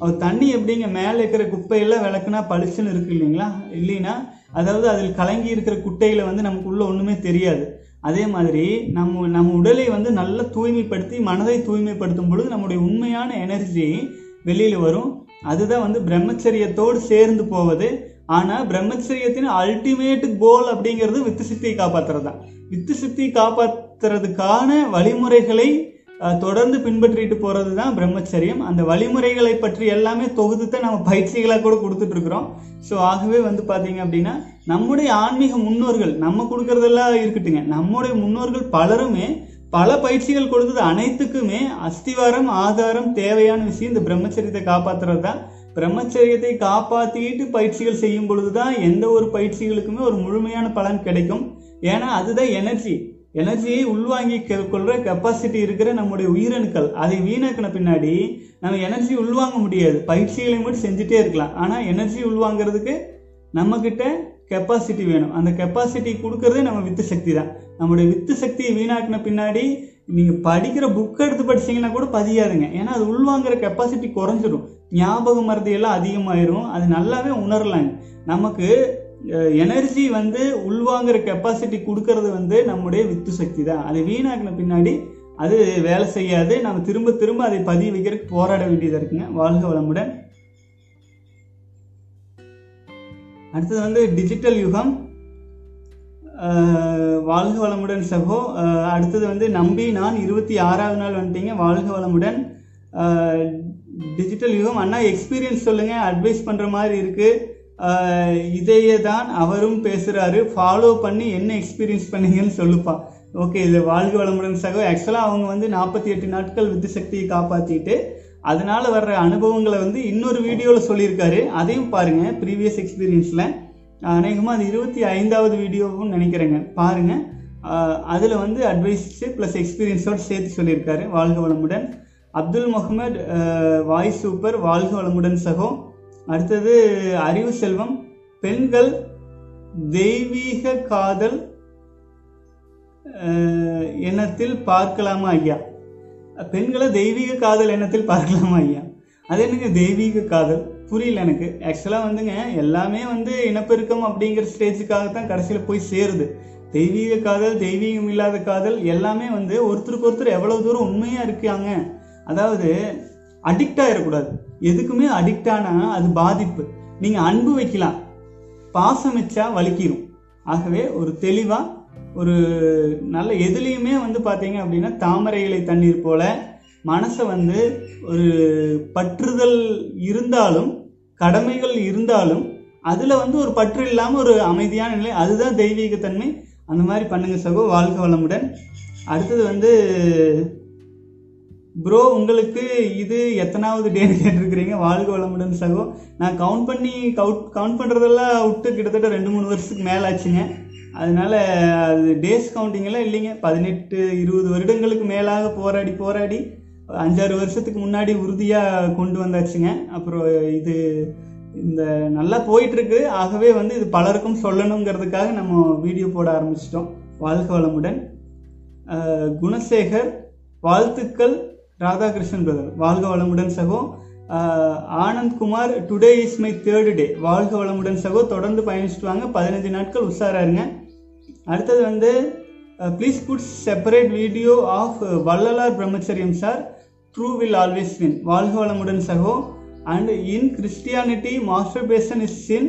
அவர் தண்ணி எப்படிங்க மேலே இருக்கிற குப்பையெல்லாம் விளக்குனா பளிச்சுன்னு இருக்கு இல்லைங்களா? இல்லைன்னா அதாவது அதில் கலங்கி இருக்கிற குட்டையில் வந்து நமக்கு உள்ள ஒன்றுமே தெரியாது. அதே மாதிரி நம்ம நம்ம உடலை வந்து நல்லா தூய்மைப்படுத்தி மனதை தூய்மைப்படுத்தும் பொழுது நம்முடைய உண்மையான எனர்ஜி வெளியில் வரும். அதுதான் வந்து பிரம்மச்சரியத்தோடு சேர்ந்து போவது. ஆனால் பிரம்மச்சரியத்தின் அல்டிமேட் கோல் அப்படிங்கிறது வித்து சித்தியை காப்பாற்றுறது தான் வித்து சித்தியை காப்பாத்துறதுக்கான வழிமுறைகளை தொடர்ந்து பின்பற்றிட்டு போகிறது தான் பிரம்மச்சரியம். அந்த வழிமுறைகளை பற்றி எல்லாமே தொகுத்து தான் நம்ம பயிற்சிகளாக கூட கொடுத்துட்ருக்குறோம். ஸோ ஆகவே வந்து பார்த்தீங்க அப்படின்னா நம்முடைய ஆன்மீக முன்னோர்கள் நம்ம கொடுக்கறதெல்லாம் இருக்கட்டுங்க. நம்முடைய முன்னோர்கள் பலருமே பல பயிற்சிகள் கொடுத்தது அனைத்துக்குமே அஸ்திவாரம் ஆதாரம் தேவையான விஷயம் இந்த பிரம்மச்சரியத்தை காப்பாத்துறது தான் பிரம்மச்சரியத்தை காப்பாற்றிட்டு பயிற்சிகள் செய்யும் பொழுது தான் எந்த ஒரு பயிற்சிகளுக்குமே ஒரு முழுமையான பலன் கிடைக்கும். ஏன்னா அதுதான் எனர்ஜி எனர்ஜியை உள்வாங்கி கொ- கொள்ற கெப்பாசிட்டி இருக்கிற நம்முடைய உயிரணுக்கள். அதை வீணாக்கின பின்னாடி நம்ம எனர்ஜி உள்வாங்க முடியாது. பயிற்சிகளை மட்டும் செஞ்சுட்டே இருக்கலாம். ஆனால் எனர்ஜி உள்வாங்கிறதுக்கு நம்மக்கிட்ட கெப்பாசிட்டி வேணும். அந்த கெப்பாசிட்டி கொடுக்கறதே நம்ம வித்து சக்தி தான். நம்முடைய வித்து சக்தியை வீணாக்கின பின்னாடி நீங்கள் படிக்கிற புக் எடுத்து படிச்சீங்கன்னா கூட பதியாதுங்க. ஏன்னா அது உள்வாங்குற கெப்பாசிட்டி குறைஞ்சிடும் ஞாபக மருதி எல்லாம் அதிகமாயிரும். அது நல்லாவே உணரலாங்க. நமக்கு எனர்ஜி வந்து உள்வாங்குற கெப்பாசிட்டி கொடுக்கறது வந்து நம்முடைய வித்து சக்தி தான். அதை வீணாக்கின பின்னாடி அது வேலை செய்யாது. நம்ம திரும்ப திரும்ப அதை பதிய வைக்கிறதுக்கு போராட வேண்டியதாக இருக்குங்க. வாழ்க வளமுடன். அடுத்தது வந்து டிஜிட்டல் யுகம். வாழ்க வளமுடன் சகோ. அடுத்தது வந்து நம்பி நான் இருபத்தி ஆறாவது நாள் வந்துட்டீங்க. வாழ்க வளமுடன். டிஜிட்டல் யுகம். அண்ணா எக்ஸ்பீரியன்ஸ் சொல்லுங்கள் அட்வைஸ் பண்ணுற மாதிரி இருக்குது இதையே தான் அவரும் பேசுகிறாரு ஃபாலோ பண்ணி என்ன எக்ஸ்பீரியன்ஸ் பண்ணீங்கன்னு சொல்லுப்பா. ஓகே இது வாழ்க வளமுடன் சகோ. ஆக்சுவலாக அவங்க வந்து நாற்பத்தி எட்டு நாட்கள் வித்து சக்தியை காப்பாற்றிட்டு அதனால் வர்ற அனுபவங்களை வந்து இன்னொரு வீடியோவில் சொல்லியிருக்காரு. அதையும் பாருங்கள் ப்ரீவியஸ் எக்ஸ்பீரியன்ஸில் அநேகமாக அது இருபத்தி ஐந்தாவது வீடியோவும் நினைக்கிறேங்க. பாருங்கள் அதில் வந்து அட்வைஸு ப்ளஸ் எக்ஸ்பீரியன்ஸோடு சேர்த்து சொல்லியிருக்காரு. வாழ்க வளமுடன். அப்துல் முகமது வாய்ஸ் சூப்பர் வாழ்க வளமுடன் சகோ. அடுத்தது அறிவு செல்வம். பெண்கள் தெய்வீக காதல் எண்ணத்தில் பார்க்கலாமா ஐயா? பெண்களை தெய்வீக காதல் எண்ணத்தில் பார்க்கலாமா ஐயா? அது என்னங்க தெய்வீக காதல். புரியல எனக்கு. ஆக்சுவலாக வந்துங்க எல்லாமே வந்து இனப்பெருக்கம் அப்படிங்கிற ஸ்டேஜுக்காகத்தான் கடைசியில் போய் சேருது. தெய்வீக காதல் தெய்வீகம் இல்லாத காதல் எல்லாமே வந்து ஒருத்தருக்கு ஒருத்தர் எவ்வளோ தூரம் உண்மையாக இருக்காங்க. அதாவது அடிக்ட் ஆகிடக்கூடாது எதுக்குமே அடிக்ட் ஆனா அது பாதிப்பு. நீங்கள் அன்பு வைக்கலாம். பாசம் வச்சா வலிக்கிறோம் ஆகவே ஒரு தெளிவா ஒரு நல்ல எதுலேயுமே வந்து பார்த்தீங்க அப்படின்னா தாமரை இலை தண்ணீர் போல மனசை வந்து ஒரு பற்றுதல் இருந்தாலும் கடமைகள் இருந்தாலும் அதில் வந்து ஒரு பற்று இல்லாமல் ஒரு அமைதியான நிலை அதுதான் தெய்வீகத்தன்மை. அந்த மாதிரி பண்ணுங்க சகோ வாழ்க வளமுடன். அடுத்தது வந்து ப்ரோ உங்களுக்கு இது எத்தனாவது டேன்னு கேட்டிருக்கிறீங்க. வாழ்க வளமுடன் சகோ. நான் கவுண்ட் பண்ணி கவுட் கவுண்ட் பண்ணுறதெல்லாம் விட்டு கிட்டத்தட்ட ரெண்டு மூணு வருஷத்துக்கு மேலே ஆச்சுங்க. அதனால் அது டேஸ் கவுண்டிங்கெல்லாம் இல்லைங்க. பதினெட்டு இருபது வருடங்களுக்கு மேலாக போராடி போராடி அஞ்சாறு வருஷத்துக்கு முன்னாடி உறுதியாக கொண்டு வந்தாச்சுங்க. அப்புறம் இது இந்த நல்லா போயிட்டுருக்கு. ஆகவே வந்து இது பலருக்கும் சொல்லணுங்கிறதுக்காக நம்ம வீடியோ போட ஆரம்பிச்சிட்டோம். வாழ்க வளமுடன். குணசேகர் வாழ்த்துக்கள். ராதாகிருஷ்ணன் பிரதர் வாழ்க வளமுடன் சகோ. Anandkumar Anand Kumar today is my third day வாழ்க வளமுடன் சகோ. தொடர்ந்து பயணிச்சுட்டு வாங்க. பதினஞ்சு நாட்கள் உஷாராக இருங்க அடுத்தது வந்து please put separate video of Vallalar பிரம்மச்சரியம் sir true will always win வாழ்க வளமுடன் சகோ. And in Christianity masturbation is sin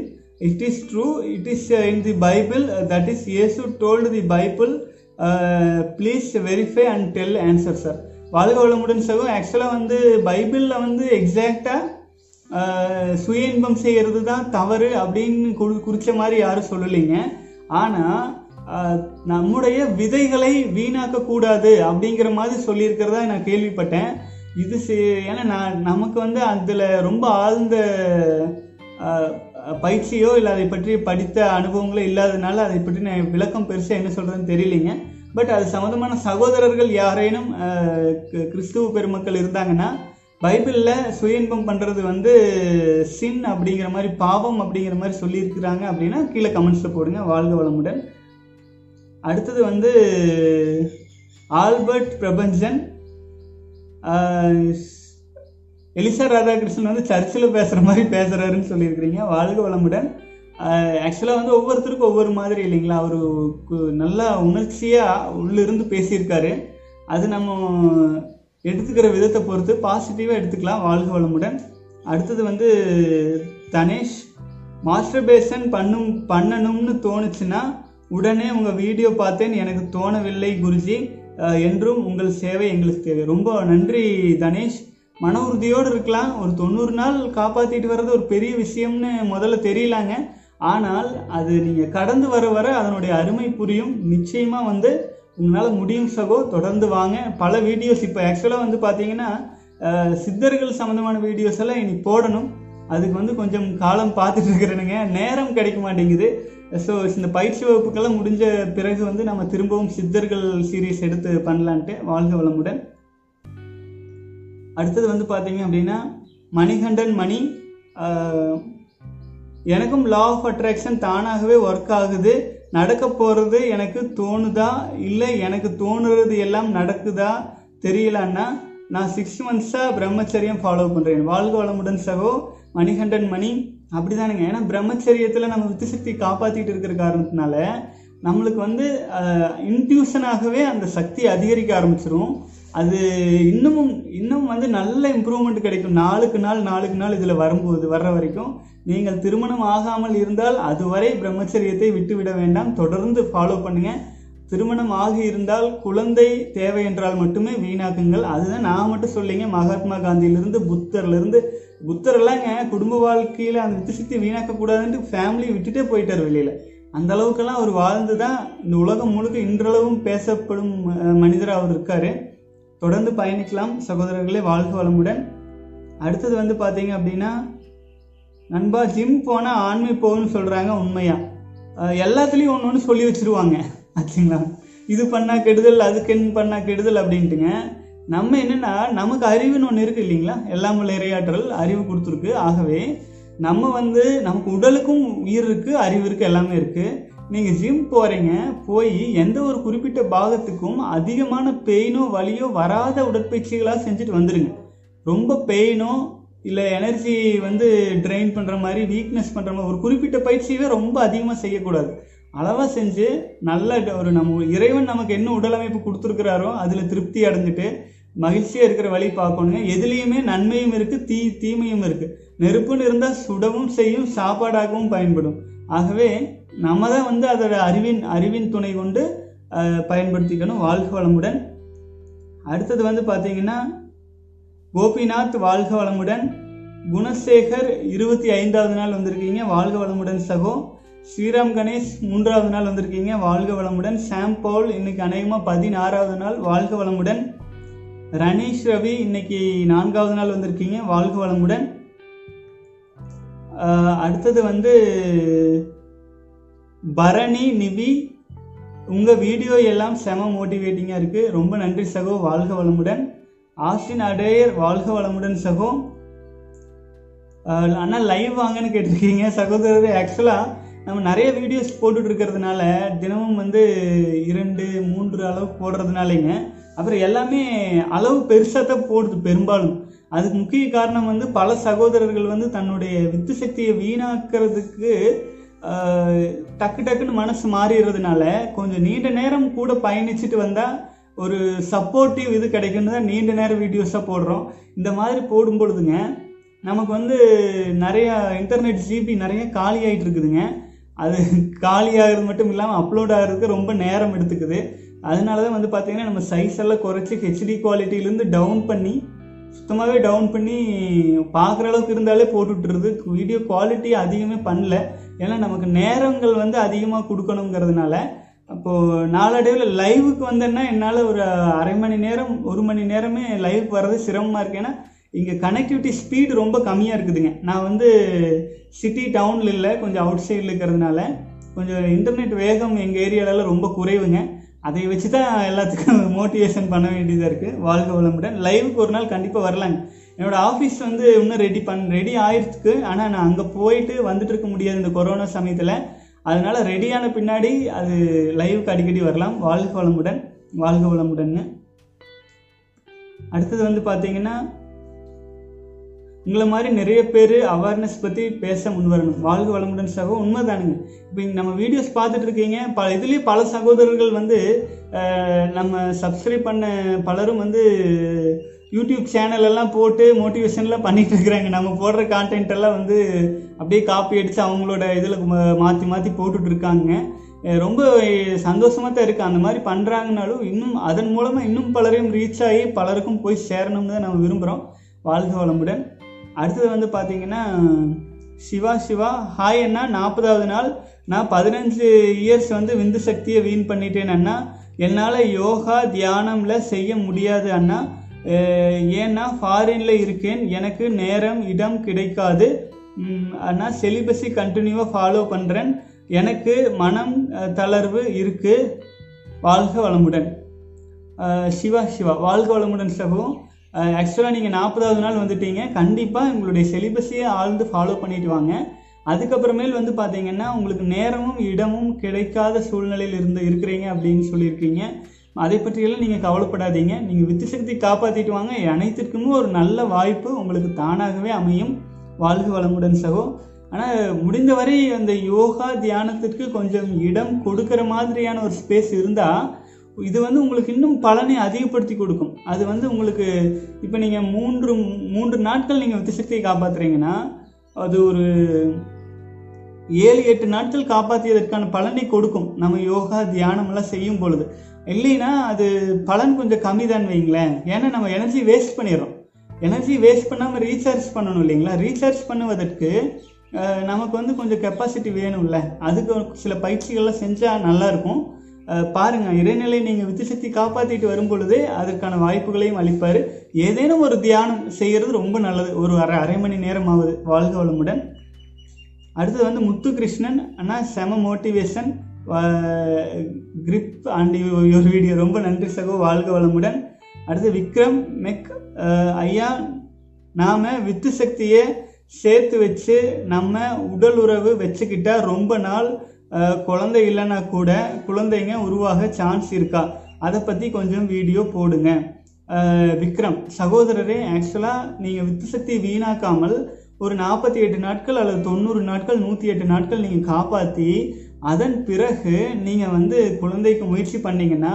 it is true it is in the Bible that is Yesu told the Bible please verify and tell answer sir வாழ்க வளமுடன் சகோ ஆக்சுவலாக வந்து பைபிளில் வந்து எக்ஸாக்டாக சுய இன்பம் செய்கிறது தான் தவறு அப்படின்னு குறி குறித்த மாதிரி யாரும் சொல்லலைங்க. ஆனால் நம்முடைய விதைகளை வீணாக்கக்கூடாது அப்படிங்கிற மாதிரி சொல்லியிருக்கிறதா நான் கேள்விப்பட்டேன். இது ஏன்னா நான் நமக்கு வந்து அதில் ரொம்ப ஆழ்ந்த பயிற்சியோ இல்லை அதை பற்றி படித்த அனுபவங்களோ இல்லாததுனால அதை பற்றி நான் விளக்கம் பெருசாக என்ன சொல்கிறதுன்னு தெரியலைங்க. பட் அது சம்மந்தமான சகோதரர்கள் யாரேனும் கிறிஸ்துவ பெருமக்கள் இருந்தாங்கன்னா பைபிளில் சுய இன்பம் பண்ணுறது வந்து சின் அப்படிங்கிற மாதிரி பாவம் அப்படிங்கிற மாதிரி சொல்லியிருக்கிறாங்க அப்படின்னா கீழே கமெண்ட்ஸில் போடுங்க. வாழ்க வளமுடன். அடுத்தது வந்து ஆல்பர்ட் பிரபஞ்சன் எலிசா ராதாகிருஷ்ணன் வந்து சர்ச்சில் பேசுகிற மாதிரி பேசுகிறாருன்னு சொல்லியிருக்கிறீங்க. வாழ்க வளமுடன். ஆக்சுவலாக வந்து ஒவ்வொருத்தருக்கும் ஒவ்வொரு மாதிரி இல்லைங்களா? அவர் நல்லா உணர்ச்சியாக உள்ளிருந்து பேசியிருக்காரு. அது நம்ம எடுத்துக்கிற விதத்தை பொறுத்து பாசிட்டிவாக எடுத்துக்கலாம் வாழ்க வளமுடன். அடுத்தது வந்து தனேஷ் மாஸ்டர்பேஷன் பண்ணும் பண்ணணும்னு தோணுச்சுன்னா உடனே உங்கள் வீடியோ பார்த்தேன் எனக்கு தோணவில்லை குருஜி. என்றும் உங்கள் சேவை எங்களுக்கு தேவை. ரொம்ப நன்றி தனேஷ். மன உறுதியோடு இருக்கலாம். ஒரு தொண்ணூறு நாள் காப்பாற்றிட்டு வர்றது ஒரு பெரிய விஷயம்னு முதல்ல தெரியலாங்க. ஆனால் அது நீங்கள் கடந்து வர வர அதனுடைய அருமை புரியும். நிச்சயமாக வந்து உங்களால் முடியும் சகோ தொடர்ந்து வாங்க. பல வீடியோஸ் இப்போ ஆக்சுவலாக வந்து பார்த்தீங்கன்னா சித்தர்கள் சம்மந்தமான வீடியோஸ் எல்லாம் இனி போடணும். அதுக்கு வந்து கொஞ்சம் காலம் பார்த்துட்டு இருக்கிறேனுங்க நேரம் கிடைக்க மாட்டேங்குது. ஸோ இந்த பயிற்சி வகுப்புக்கெல்லாம் முடிஞ்ச பிறகு வந்து நம்ம திரும்பவும் சித்தர்கள் சீரீஸ் எடுத்து பண்ணலான்ட்டு வாழ்க வளமுடன். அடுத்தது வந்து பார்த்தீங்க அப்படின்னா மணிகண்டன் மணி எனக்கும் லா ஆஃப் அட்ராக்ஷன் தானாகவே ஒர்க் ஆகுது. நடக்க போகிறது எனக்கு தோணுதா? இல்லை எனக்கு தோணுறது எல்லாம் நடக்குதா? தெரியலன்னா நான் சிக்ஸ் மந்த்ஸாக பிரம்மச்சரியம் ஃபாலோ பண்ணுறேன் வாழ்க வளமுடன் சகோ மணிகண்டன் மணி. அப்படிதானுங்க. ஏன்னா பிரம்மச்சரியத்தில் நம்ம வித்துசக்தி காப்பாற்றிட்டு இருக்கிற காரணத்தினால நம்மளுக்கு வந்து இன்ட்யூஷனாகவே அந்த சக்தி அதிகரிக்க ஆரம்பிச்சிரும். அது இன்னமும் இன்னும் வந்து நல்ல இம்ப்ரூவ்மெண்ட் கிடைக்கும். நாளுக்கு நாள் நாளுக்கு நாள் இதில் வரும்போது வர்ற வரைக்கும். நீங்கள் திருமணம் ஆகாமல் இருந்தால் அதுவரை பிரம்மச்சரியத்தை விட்டுவிட வேண்டாம். தொடர்ந்து ஃபாலோ பண்ணுங்க. திருமணம் ஆகி இருந்தால் குழந்தை தேவை என்றால் மட்டுமே வீணாக்குங்கள். அதுதான் நான் மட்டும் சொல்லிங்க. மகாத்மா காந்தியிலிருந்து புத்தர்லேருந்து. புத்தரெல்லாங்க குடும்ப வாழ்க்கையில் அந்த வித்துசக்தி வீணாக்கக்கூடாதுன்ட்டு ஃபேமிலியை ஃபேமிலி விட்டுட்டே போயிட்டார் வெளியில். அந்த அளவுக்கெல்லாம் அவர் வாழ்ந்து தான் இந்த உலகம் முழுக்க இன்றளவும் பேசப்படும் அஹ், அவர் இருக்கார். தொடர்ந்து பயணிக்கலாம் சகோதரர்களே வாழ்க வளமுடன். அடுத்தது வந்து பார்த்தீங்க அப்படின்னா நண்பா ஜிம் போனால் ஆண்மை போகும்னு சொல்கிறாங்க உண்மையா? எல்லாத்துலேயும் ஒன்று ஒன்று சொல்லி வச்சிருவாங்க. ஆச்சுங்களா இது பண்ணால் கெடுதல் அதுக்கு என்ன பண்ணால் கெடுதல் அப்படின்ட்டுங்க. நம்ம என்னென்னா நமக்கு அறிவுன்னு ஒன்று இருக்குது இல்லைங்களா? எல்லாம் இறையாற்றல் அறிவு கொடுத்துருக்கு. ஆகவே நம்ம வந்து நமக்கு உடலுக்கும் உயிர் இருக்குது அறிவு இருக்குது எல்லாமே இருக்குது நீங்கள் ஜிம் போகிறீங்க போய் எந்த ஒரு குறிப்பிட்ட பாகத்துக்கும் அதிகமான பெயினோ வலியோ வராத உடற்பயிற்சிகளாக செஞ்சுட்டு வந்துடுங்க ரொம்ப பெயினோ இல்லை எனர்ஜி வந்து ட்ரெயின் பண்ணுற மாதிரி வீக்னஸ் பண்ணுற மாதிரி ஒரு குறிப்பிட்ட பயிற்சியவே ரொம்ப அதிகமாக செய்யக்கூடாது. அளவாக செஞ்சு நல்ல ஒரு நம்ம இறைவன் நமக்கு என்ன உடலமைப்பு கொடுத்துருக்கிறாரோ அதில் திருப்தி அடைஞ்சிட்டு மகிழ்ச்சியாக இருக்கிற வழி பார்க்கணுங்க. எதுலேயுமே நன்மையும் இருக்குது தீ தீமையும் இருக்குது நெருப்புன்னு இருந்தால் சுடவும் செய்யும் சாப்பாடாகவும் பயன்படும். ஆகவே நம்ம தான் வந்து அதோட அறிவின் அறிவின் துணை கொண்டு பயன்படுத்திக்கணும் வாழ்க வளமுடன். அடுத்தது வந்து பார்த்தீங்கன்னா கோபிநாத் வாழ்க வளமுடன். குணசேகர் இருபத்தி ஐந்தாவது நாள் வந்திருக்கீங்க வாழ்க வளமுடன் சகோ. ஸ்ரீராம் கணேஷ் மூன்றாவது நாள் வந்திருக்கீங்க வாழ்க வளமுடன். சாம் பவுல் இன்னைக்கு அநேகமாக பதினாறாவது நாள் வாழ்க வளமுடன். ரணீஷ் ரவி இன்னைக்கு நான்காவது நாள் வந்திருக்கீங்க வாழ்க வளமுடன். அடுத்தது வந்து பரணி நிவி உங்கள் வீடியோ எல்லாம் செம மோட்டிவேட்டிங்காக இருக்குது ரொம்ப நன்றி சகோ வாழ்க வளமுடன். ஆஸ்டின் அடேயர் வாழ்க வளமுடன் சகோ. அண்ணா லைவ் வாங்கன்னு கேட்டிருக்கீங்க. சகோதரர் ஆக்சுவலாக நம்ம நிறைய வீடியோஸ் போட்டுட்டு இருக்கிறதுனால தினமும் வந்து இரண்டு மூன்று அளவு போடுறதுனாலேங்க. அப்புறம் எல்லாமே அளவு பெருசாக தான் போடுது பெரும்பாலும். அதுக்கு முக்கிய காரணம் வந்து பல சகோதரர்கள் வந்து தன்னுடைய வித்து சக்தியை வீணாக்கிறதுக்கு டக்கு டக்குன்னு மனசு மாறிடுறதுனால கொஞ்சம் நீண்ட நேரம் கூட பயணிச்சுட்டு வந்தால் ஒரு சப்போர்ட்டிவ் இது கிடைக்குன்னு தான் நீண்ட நேரம் வீடியோஸாக போடுறோம். இந்த மாதிரி போடும் பொழுதுங்க நமக்கு வந்து நிறையா இன்டர்நெட் ஜிபி நிறைய காலி ஆகிட்டு இருக்குதுங்க. அது காலி ஆகிறது மட்டும் இல்லாமல் அப்லோட் ஆகிறதுக்கு ரொம்ப நேரம் எடுத்துக்குது. அதனால தான் வந்து பார்த்திங்கன்னா நம்ம சைஸ் எல்லாம் குறைச்சி ஹெச்டி குவாலிட்டியிலேருந்து டவுன் பண்ணி சுத்தமாகவே டவுன் பண்ணி பார்க்குற அளவுக்கு இருந்தாலே போட்டுட்ருது வீடியோ குவாலிட்டி அதிகமே பண்ணல. ஏன்னா நமக்கு நேரங்கள் வந்து அதிகமாக கொடுக்கணுங்கிறதுனால அப்போது நாளடைவில் லைவுக்கு வந்தேன்னா என்னால் ஒரு அரை மணி நேரம் ஒரு மணி நேரமே லைவுக்கு வர்றது சிரமமாக இருக்குது ஏன்னா இங்கே கனெக்டிவிட்டி ஸ்பீடு ரொம்ப கம்மியாக இருக்குதுங்க. நான் வந்து சிட்டி டவுனில் இல்லை கொஞ்சம் அவுட் சைடில் இருக்கிறதுனால கொஞ்சம் இன்டர்நெட் வேகம் எங்கள் ஏரியாவிலலாம் ரொம்ப குறைவுங்க. அதை வச்சு தான் எல்லாத்துக்கும் மோட்டிவேஷன் பண்ண வேண்டியதாக இருக்குது வாழ்க வளமுடன். லைவுக்கு ஒரு நாள் கண்டிப்பாக வரலாங்க. என்னோடய ஆஃபீஸ் வந்து இன்னும் ரெடி பண் ரெடி ஆயிடுச்சுக்கு ஆனால் நான் அங்கே போயிட்டு வந்துட்டு இருக்க முடியாது இந்த கொரோனா சமயத்தில். அதனால் ரெடியான பின்னாடி அது லைவுக்கு அடிக்கடி வரலாம். வாழ்க வளமுடன் வாழ்க வளமுடன்னு. அடுத்தது வந்து பார்த்தீங்கன்னா உங்களை மாதிரி நிறைய பேர் அவேர்னஸ் பற்றி பேச முன்வரணும். வாழ்க வளமுடன் சகோ உண்மைதானுங்க. இப்போ நம்ம வீடியோஸ் பார்த்துட்டு இருக்கீங்க. ப இதுலேயும் பல சகோதரர்கள் வந்து நம்ம சப்ஸ்கிரைப் பண்ண பலரும் வந்து யூடியூப் சேனல் எல்லாம் போட்டு மோட்டிவேஷன்லாம் பண்ணிட்டு இருக்கிறாங்க. நம்ம போடுற கான்டென்ட் எல்லாம் வந்து அப்படியே காப்பி அடித்து அவங்களோட இதில் மாற்றி மாற்றி போட்டுட்டு இருக்காங்க. ரொம்ப சந்தோஷமாக தான் இருக்குது அந்த மாதிரி பண்ணுறாங்கனாலும் இன்னும் அதன் மூலமாக இன்னும் பலரையும் ரீச் ஆகி பலருக்கும் போய் சேரணும்னு தான் நம்ம விரும்புகிறோம் வாழ்க வளமுடன். அடுத்தது வந்து பார்த்தீங்கன்னா சிவா சிவா ஹாய் அண்ணா. நாற்பதாவது நாள். நான் பதினஞ்சு இயர்ஸ் வந்து விந்து சக்தியை வீண் பண்ணிட்டேன் அண்ணா. என்னால் யோகா தியானம்ல செய்ய முடியாது அண்ணா. ஏன்னா ஃபாரினில் இருக்கேன் எனக்கு நேரம் இடம் கிடைக்காது. ஆனால் செலிபஸை செலிபஸி கண்டினியூவாக ஃபாலோ பண்ணுறேன் எனக்கு மனம் தளர்வு இருக்குது வாழ்க வளமுடன். சிவா சிவா. வாழ்க வளமுடன் சகோ. ஆக்சுவலாக நீங்கள் நாற்பதாவது நாள் வந்துட்டீங்க. கண்டிப்பாக உங்களுடைய செலிபஸையே ஆழ்ந்து ஃபாலோ பண்ணிட்டு வாங்க. அதுக்கப்புறமேல் வந்து பார்த்தீங்கன்னா உங்களுக்கு நேரமும் இடமும் கிடைக்காத சூழ்நிலையில் இருந்து இருக்கிறீங்க அப்படின்னு சொல்லியிருக்கீங்க. அதை பற்றியெல்லாம் நீங்கள் கவலைப்படாதீங்க. நீங்கள் வித்து சக்தி காப்பாற்றிட்டு வாங்க. அனைத்திற்குமே ஒரு நல்ல வாய்ப்பு. உங்களுக்கு தானாகவே அமையும். வாழ்க வளமுடன் சகோ. ஆனால் முடிந்தவரை அந்த யோகா தியானத்திற்கு கொஞ்சம் இடம் கொடுக்குற மாதிரியான ஒரு ஸ்பேஸ் இருந்தால் இது வந்து உங்களுக்கு இன்னும் பலனை அதிகப்படுத்தி கொடுக்கும். அது வந்து உங்களுக்கு இப்போ நீங்கள் மூன்று மூன்று நாட்கள் நீங்கள் வித்து சக்தியை காப்பாற்றுறீங்கன்னா அது ஒரு ஏழு எட்டு நாட்கள் காப்பாற்றியதற்கான பலனை கொடுக்கும். நம்ம யோகா தியானம் எல்லாம் செய்யும் பொழுது. இல்லைன்னா அது பலன் கொஞ்சம் கம்மி தான் வைங்களேன். ஏன்னா நம்ம எனர்ஜி வேஸ்ட் பண்ணிடுறோம். எனர்ஜி வேஸ்ட் பண்ணாமல் ரீசார்ஜ் பண்ணணும் இல்லைங்களா? ரீசார்ஜ் பண்ணுவதற்கு நமக்கு வந்து கொஞ்சம் கெப்பாசிட்டி வேணும்ல. அதுக்கு சில பயிற்சிகள்லாம் செஞ்சால் நல்லாயிருக்கும். பாருங்கள் இறைநிலை நீங்கள் வித்துசக்தி காப்பாற்றிட்டு வரும்பொழுது அதற்கான வாய்ப்புகளையும் அளிப்பார். ஏதேனும் ஒரு தியானம் செய்கிறது ரொம்ப நல்லது. ஒரு அரை அரை மணி நேரம் ஆகுது வாழ்க வளமுடன். அடுத்தது வந்து முத்து கிருஷ்ணன் அண்ணா செம மோட்டிவேஷன் கிரிப் அண்ட் ஒரு வீடியோ ரொம்ப நன்றி சகோ வாழ்க வளமுடன். அடுத்து விக்ரம் மெக் ஐயா நாம் வித்து சக்தியை சேர்த்து வச்சு நம்ம உடல் உறவு வச்சுக்கிட்டா ரொம்ப நாள் குழந்தை இல்லைன்னா கூட குழந்தைங்க உருவாக சான்ஸ் இருக்கா? அதை பற்றி கொஞ்சம் வீடியோ போடுங்க. விக்ரம் சகோதரரே ஆக்சுவலாக நீங்கள் வித்து சக்தி வீணாக்காமல் ஒரு நாற்பத்தி எட்டு நாட்கள் அல்லது தொண்ணூறு நாட்கள் நூற்றி எட்டு நாட்கள் நீங்கள் காப்பாற்றி அதன் பிறகு நீங்கள் வந்து குழந்தைக்கு முயற்சி பண்ணீங்கன்னா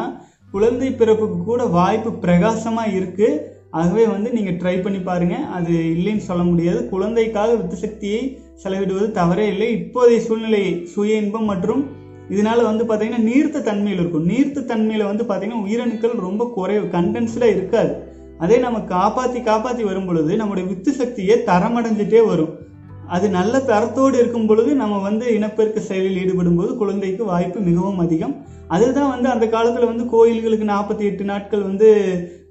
குழந்தை பிறப்புக்கு கூட வாய்ப்பு பிரகாசமாக இருக்குது ஆகவே வந்து நீங்கள் ட்ரை பண்ணி பாருங்கள் அது இல்லைன்னு சொல்ல முடியாது. குழந்தைக்காக வித்து சக்தியை செலவிடுவது தவறே இல்லை. இப்போதைய சூழ்நிலை சுய இன்பம் மற்றும் இதனால் வந்து பார்த்திங்கன்னா நீர்த்த தன்மையில் இருக்கும். நீர்த்த தன்மையில் வந்து பார்த்திங்கன்னா உயிரணுக்கள் ரொம்ப குறைவு கண்டென்ஸ்டாக இருக்காது. அதே நம்ம காப்பாற்றி காப்பாற்றி வரும் பொழுது நம்முடைய வித்து சக்தியை தரமடைஞ்சிட்டே வரும். அது நல்ல தரத்தோடு இருக்கும் பொழுது நம்ம வந்து இனப்பெருக்க செயலில் ஈடுபடும் போது குழந்தைக்கு வாய்ப்பு மிகவும் அதிகம். அதுதான் வந்து அந்த காலத்தில் வந்து கோயில்களுக்கு நாற்பத்தி எட்டு நாட்கள் வந்து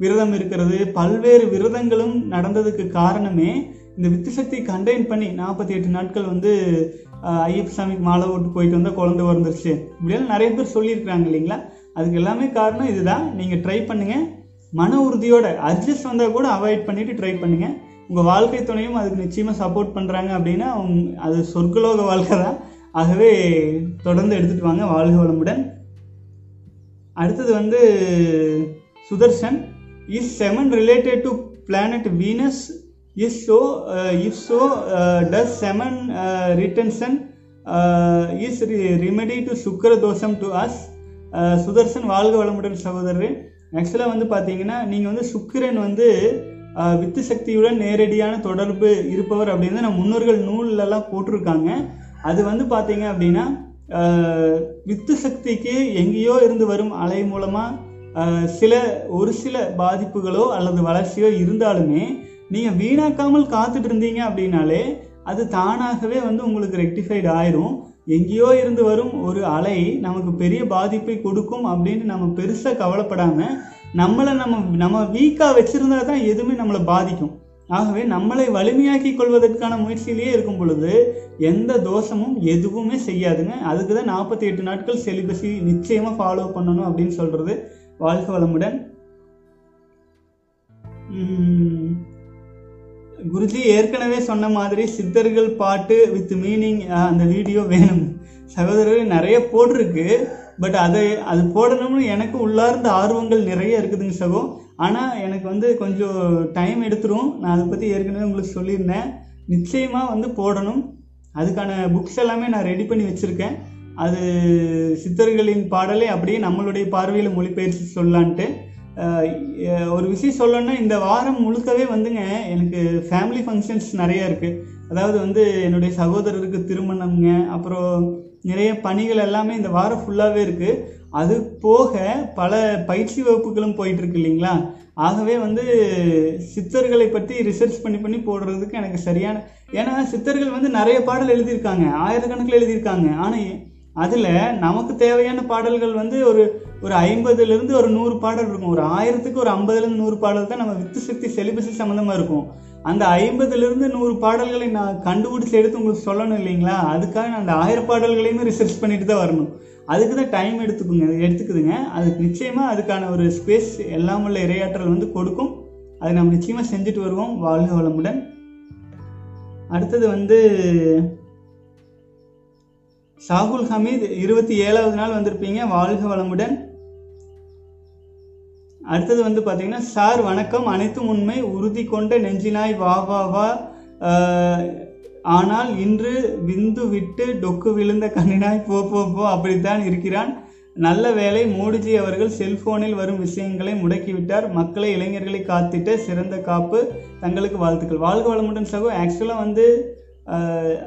விரதம் இருக்கிறது. பல்வேறு விரதங்களும் நடந்ததுக்கு காரணமே இந்த வித்து சக்தி கண்டெயின் பண்ணி நாற்பத்தி எட்டு நாட்கள் வந்து ஐயப்ப சாமிக்கு மாலை போட்டு போயிட்டு வந்தால் குழந்தை வந்துருச்சு இப்படியெல்லாம் நிறைய பேர் சொல்லியிருக்கிறாங்க இல்லைங்களா? அதுக்கு எல்லாமே காரணம் இதுதான். நீங்கள் ட்ரை பண்ணுங்கள் மன உறுதியோட அட்ஜஸ்ட் வந்தால் கூட அவாய்ட் பண்ணிட்டு ட்ரை பண்ணுங்கள் உங்கள் வாழ்க்கை துணையும் அதுக்கு நிச்சயமாக சப்போர்ட் பண்ணுறாங்க அப்படின்னா அவங்க அது சொர்க்கலோக வாழ்க்கை தான். ஆகவே தொடர்ந்து எடுத்துட்டு வாங்க வாழ்க வளமுடன். அடுத்தது வந்து Sudarshan is semen related to planet Venus is so if so does semen retention is remedy to சுக்கர தோஷம் டு அஸ் சுதர்ஷன் வாழ்க வளமுடன் சகோதரர். ஆக்சுவலாக வந்து பார்த்தீங்கன்னா நீங்கள் வந்து சுக்கிரன் வந்து வித்து சக்தியுடன் நேரடியான தொடர்பு இருப்பவர் அப்படின்னு நம்ம முன்னோர்கள் நூல்லலாம் போட்டிருக்காங்க. அது வந்து பார்த்தீங்க அப்படின்னா வித்து சக்திக்கு எங்கேயோ இருந்து வரும் அலை மூலமாக சில ஒரு சில பாதிப்புகளோ அல்லது வளர்ச்சியோ இருந்தாலுமே நீங்கள் வீணாக்காமல் காத்துட்டு இருந்தீங்க அப்படின்னாலே அது தானாகவே வந்து உங்களுக்கு ரெக்டிஃபைடு ஆயிரும். எங்கேயோ இருந்து வரும் ஒரு அலை நமக்கு பெரிய பாதிப்பை கொடுக்கும் அப்படின்னு நம்ம பெருசாக கவலைப்படாமல் நம்மளை நம்ம நம்ம வீக்காக வச்சுருந்தா தான் எதுவுமே நம்மளை பாதிக்கும். ஆகவே நம்மளை வலிமையாக்கி கொள்வதற்கான முயற்சியிலேயே இருக்கும் பொழுது எந்த தோஷமும் எதுவுமே செய்யாதுங்க. அதுக்கு தான் நாற்பத்தி எட்டு நாட்கள் செலிபஸி நிச்சயமாக ஃபாலோ பண்ணணும் அப்படின்னு சொல்கிறது வாழ்க வளமுடன். குருஜி ஏற்கனவே சொன்ன மாதிரி சித்தர்கள் பாட்டு வித் மீனிங் அந்த வீடியோ வேணும். சகோதரர் நிறைய போட்டிருக்கு. பட் அதை அது போடணும்னு எனக்கு உள்ளார்ந்த ஆர்வங்கள் நிறைய இருக்குதுங்க சகோ. ஆனால் எனக்கு வந்து கொஞ்சம் டைம் எடுத்துரும். நான் அதை பற்றி ஏற்கனவே உங்களுக்கு சொல்லியிருந்தேன். நிச்சயமாக வந்து போடணும். அதுக்கான புக்ஸ் எல்லாமே நான் ரெடி பண்ணி வச்சுருக்கேன். அது சித்தர்களின் பாடலை அப்படியே நம்மளுடைய பார்வையில் மொழிபெயர்த்து சொல்லலான்ட்டு. ஒரு விஷயம் சொல்லணும்னா இந்த வாரம் முழுக்கவே வந்துங்க எனக்கு ஃபேமிலி ஃபங்க்ஷன்ஸ் நிறைய இருக்குது அதாவது வந்து என்னுடைய சகோதரருக்கு திருமணம்ங்க அப்புறம் நிறைய பணிகள் எல்லாமே இந்த வாரம் ஃபுல்லாகவே இருக்குது அது போக பல பயிற்சி வகுப்புகளும் போயிட்டுருக்கு இல்லைங்களா? ஆகவே வந்து சித்தர்களை பற்றி ரிசர்ச் பண்ணி பண்ணி போடுறதுக்கு எனக்கு சரியான ஏன்னா சித்தர்கள் வந்து நிறைய பாடல் எழுதியிருக்காங்க. ஆயிரக்கணக்கில் எழுதியிருக்காங்க. ஆனால் அதில் நமக்கு தேவையான பாடல்கள் வந்து ஒரு ஒரு ஐம்பதுலேருந்து ஒரு நூறு பாடல் இருக்கும். ஒரு ஆயிரத்துக்கு ஒரு ஐம்பதுலேருந்து நூறு பாடல் தான் நம்ம வித்து சக்தி செலிபஸி சம்மந்தமாக இருக்கும். அந்த ஐம்பதுலேருந்து நூறு பாடல்களை நான் கண்டுபிடிச்சி எடுத்து உங்களுக்கு சொல்லணும் இல்லைங்களா? அதுக்காக நான் அந்த ஆயிரம் பாடல்களையுமே ரிசர்ச் பண்ணிட்டு தான் வரணும். அதுக்கு தான் டைம் எடுத்துக்குங்க எடுத்துக்குதுங்க. அதுக்கு நிச்சயமாக அதுக்கான ஒரு ஸ்பேஸ் எல்லாம் உள்ள இரையாற்றல் வந்து கொடுக்கும். அதை நம்ம நிச்சயமாக செஞ்சுட்டு வருவோம். வாழ்க வளமுடன். அடுத்தது வந்து சாகுல் ஹமீத் இருபத்தி ஏழாவது நாள் வந்திருப்பீங்க. வாழ்க வளமுடன். அடுத்தது வந்து பார்த்தீங்கன்னா சார் வணக்கம். அனைத்தும் உண்மை. உறுதி கொண்ட நெஞ்சினாய் வா வா வா. ஆனால் இன்று விந்து விட்டு டொக்கு விழுந்த கண்ணினாய் போ போ போ. அப்படித்தான் இருக்கிறான். நல்ல வேளை மோடிஜி அவர்கள் செல்போனில் வரும் விஷயங்களை முடக்கிவிட்டார். மக்களை இளைஞர்களை காத்திட்ட சிறந்த காப்பு தங்களுக்கு வாழ்த்துக்கள். வாழ்க வளமுடன் சகோ. ஆக்சுவலாக வந்து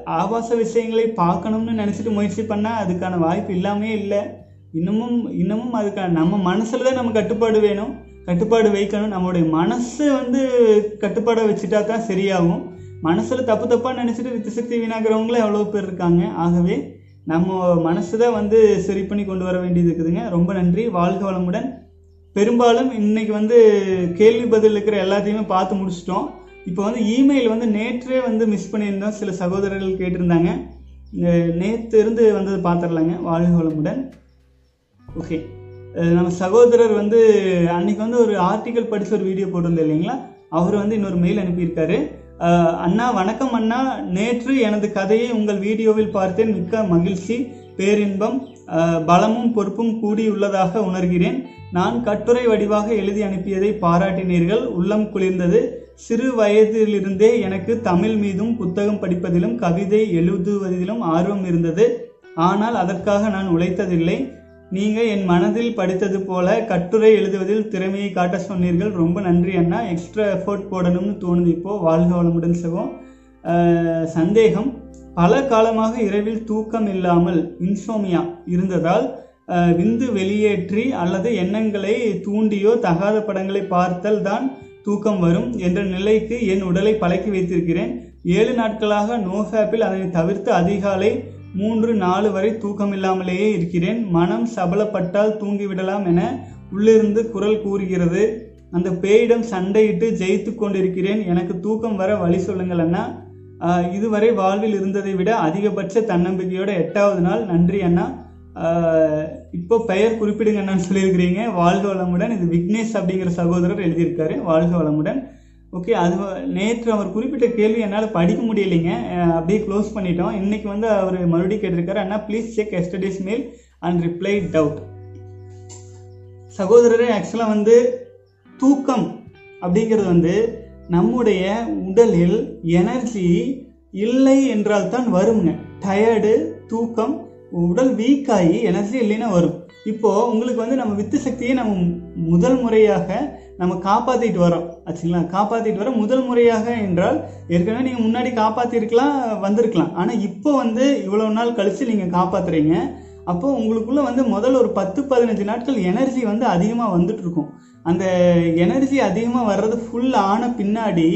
ஆபாச விஷயங்களை பார்க்கணும்னு நினச்சிட்டு முயற்சி பண்ணால் அதுக்கான வாய்ப்பு இல்லாமே இல்லை. இன்னமும் இன்னமும் அதுக்கான நம்ம மனசில் தான் நம்ம கட்டுப்பாடு வேணும். கட்டுப்பாடு வைக்கணும். நம்மளுடைய மனசை வந்து கட்டுப்பாடை வச்சுட்டா தான் சரியாகும். மனசில் தப்பு தப்பாக நினச்சிட்டு வித்து சக்தி வீணாகிறவங்களே எவ்வளோ பேர் இருக்காங்க. ஆகவே நம்ம மனசு தான் வந்து சரி பண்ணி கொண்டு வர வேண்டியது இருக்குதுங்க. ரொம்ப நன்றி. வாழ்க வளமுடன். பெரும்பாலும் இன்றைக்கி வந்து கேள்வி பதில் இருக்கிற எல்லாத்தையுமே பார்த்து முடிச்சிட்டோம். இப்போ வந்து இமெயில் வந்து நேற்றே வந்து மிஸ் பண்ணியிருந்தோம். சில சகோதரர்கள் கேட்டிருந்தாங்க. நேற்று இருந்து வந்தது பார்த்துடலாங்க. வாழ்க வளமுடன். ஓகே நம்ம சகோதரர் வந்து அன்னைக்கு வந்து ஒரு ஆர்டிக்கல் படித்து ஒரு வீடியோ போட்டிருந்தேன் இல்லைங்களா? அவர் வந்து இன்னொரு மெயில் அனுப்பியிருக்காரு. அண்ணா வணக்கம் அண்ணா. நேற்று எனது கதையை உங்கள் வீடியோவில் பார்த்தேன். மிக்க மகிழ்ச்சி. பேரின்பம் பலமும் பொறுப்பும் கூடியுள்ளதாக உணர்கிறேன். நான் கட்டுரை வடிவாக எழுதி அனுப்பியதை பாராட்டினீர்கள். உள்ளம் குளிர்ந்தது. சிறு வயதிலிருந்தே எனக்கு தமிழ் மீதும் புத்தகம் படிப்பதிலும் கவிதை எழுதுவதிலும் ஆர்வம் இருந்தது. ஆனால் அதற்காக நான் உழைத்ததில்லை. நீங்க என் மனதில் படித்தது போல கட்டுரை எழுதுவதில் திறமையை காட்ட சொன்னீர்கள். ரொம்ப நன்றி அண்ணா. எக்ஸ்ட்ரா எஃபோர்ட் போடணும்னு தோணுது இப்போ. வாழ்க வளமுடன் சகம் சந்தேகம். பல காலமாக இரவில் தூக்கம் இல்லாமல் இன்சோமியா இருந்ததால் விந்து வெளியேற்றி அல்லது எண்ணங்களை தூண்டியோ தகாத படங்களை பார்த்தல் தான் தூக்கம் வரும் என்ற நிலைக்கு என் உடலை பழக்கி வைத்திருக்கிறேன். ஏழு நாட்களாக நோஹாப்பில் அதனை தவிர்த்து அதிகாலை மூன்று நாலு வரை தூக்கம் இல்லாமலேயே இருக்கிறேன். மனம் சபலப்பட்டால் தூங்கிவிடலாம் என உள்ளிருந்து குரல் கூறுகிறது. அந்த பேயிடம் சண்டையிட்டு ஜெயித்து கொண்டிருக்கிறேன். எனக்கு தூக்கம் வர வழி சொல்லுங்கள் அண்ணா. இதுவரை வாழ்வில் இருந்ததை விட அதிகபட்ச தன்னம்பிக்கையோட எட்டாவது நாள். நன்றி அண்ணா. இப்போ பெயர் குறிப்பிடுங்க என்னன்னு சொல்லியிருக்கிறீங்க. வாழ்க வளமுடன். இது விக்னேஷ் அப்படிங்கிற சகோதரர் எழுதியிருக்காரு. வாழ்க வளமுடன். ஓகே அது நேற்று அவர் குறிப்பிட்ட கேள்வி என்னால் படிக்க முடியலைங்க. அப்படியே க்ளோஸ் பண்ணிட்டோம். இன்னைக்கு வந்து அவர் மறுபடியும் கேட்டிருக்காரு அண்ணா ப்ளீஸ் செக் எஸ்டடிஸ் மெயில் அண்ட் ரிப்ளை டவுட் சகோதரரே ஆக்சுவலாக வந்து தூக்கம் அப்படிங்கிறது வந்து நம்முடைய உடலில் எனர்ஜி இல்லை என்றால் தான் வருங்க. டயர்டு தூக்கம் உடல் வீக்காகி எனர்ஜி இல்லைன்னா வரும். இப்போது உங்களுக்கு வந்து நம்ம வித்து சக்தியை நம்ம முதல் முறையாக நம்ம காப்பாற்றிட்டு வரோம். ஆச்சுங்களா? காப்பாற்றிட்டு வரோம். முதல் முறையாக என்றால் ஏற்கனவே நீங்கள் முன்னாடி காப்பாற்றிருக்கலாம் வந்திருக்கலாம். ஆனால் இப்போ வந்து இவ்வளோ நாள் கழித்து நீங்கள் காப்பாற்றுறீங்க அப்போ உங்களுக்குள்ள வந்து முதல்ல ஒரு பத்து பதினஞ்சு நாட்கள் எனர்ஜி வந்து அதிகமாக வந்துட்டுருக்கும். அந்த எனர்ஜி அதிகமாக வர்றது ஃபுல் ஆன பின்னாடி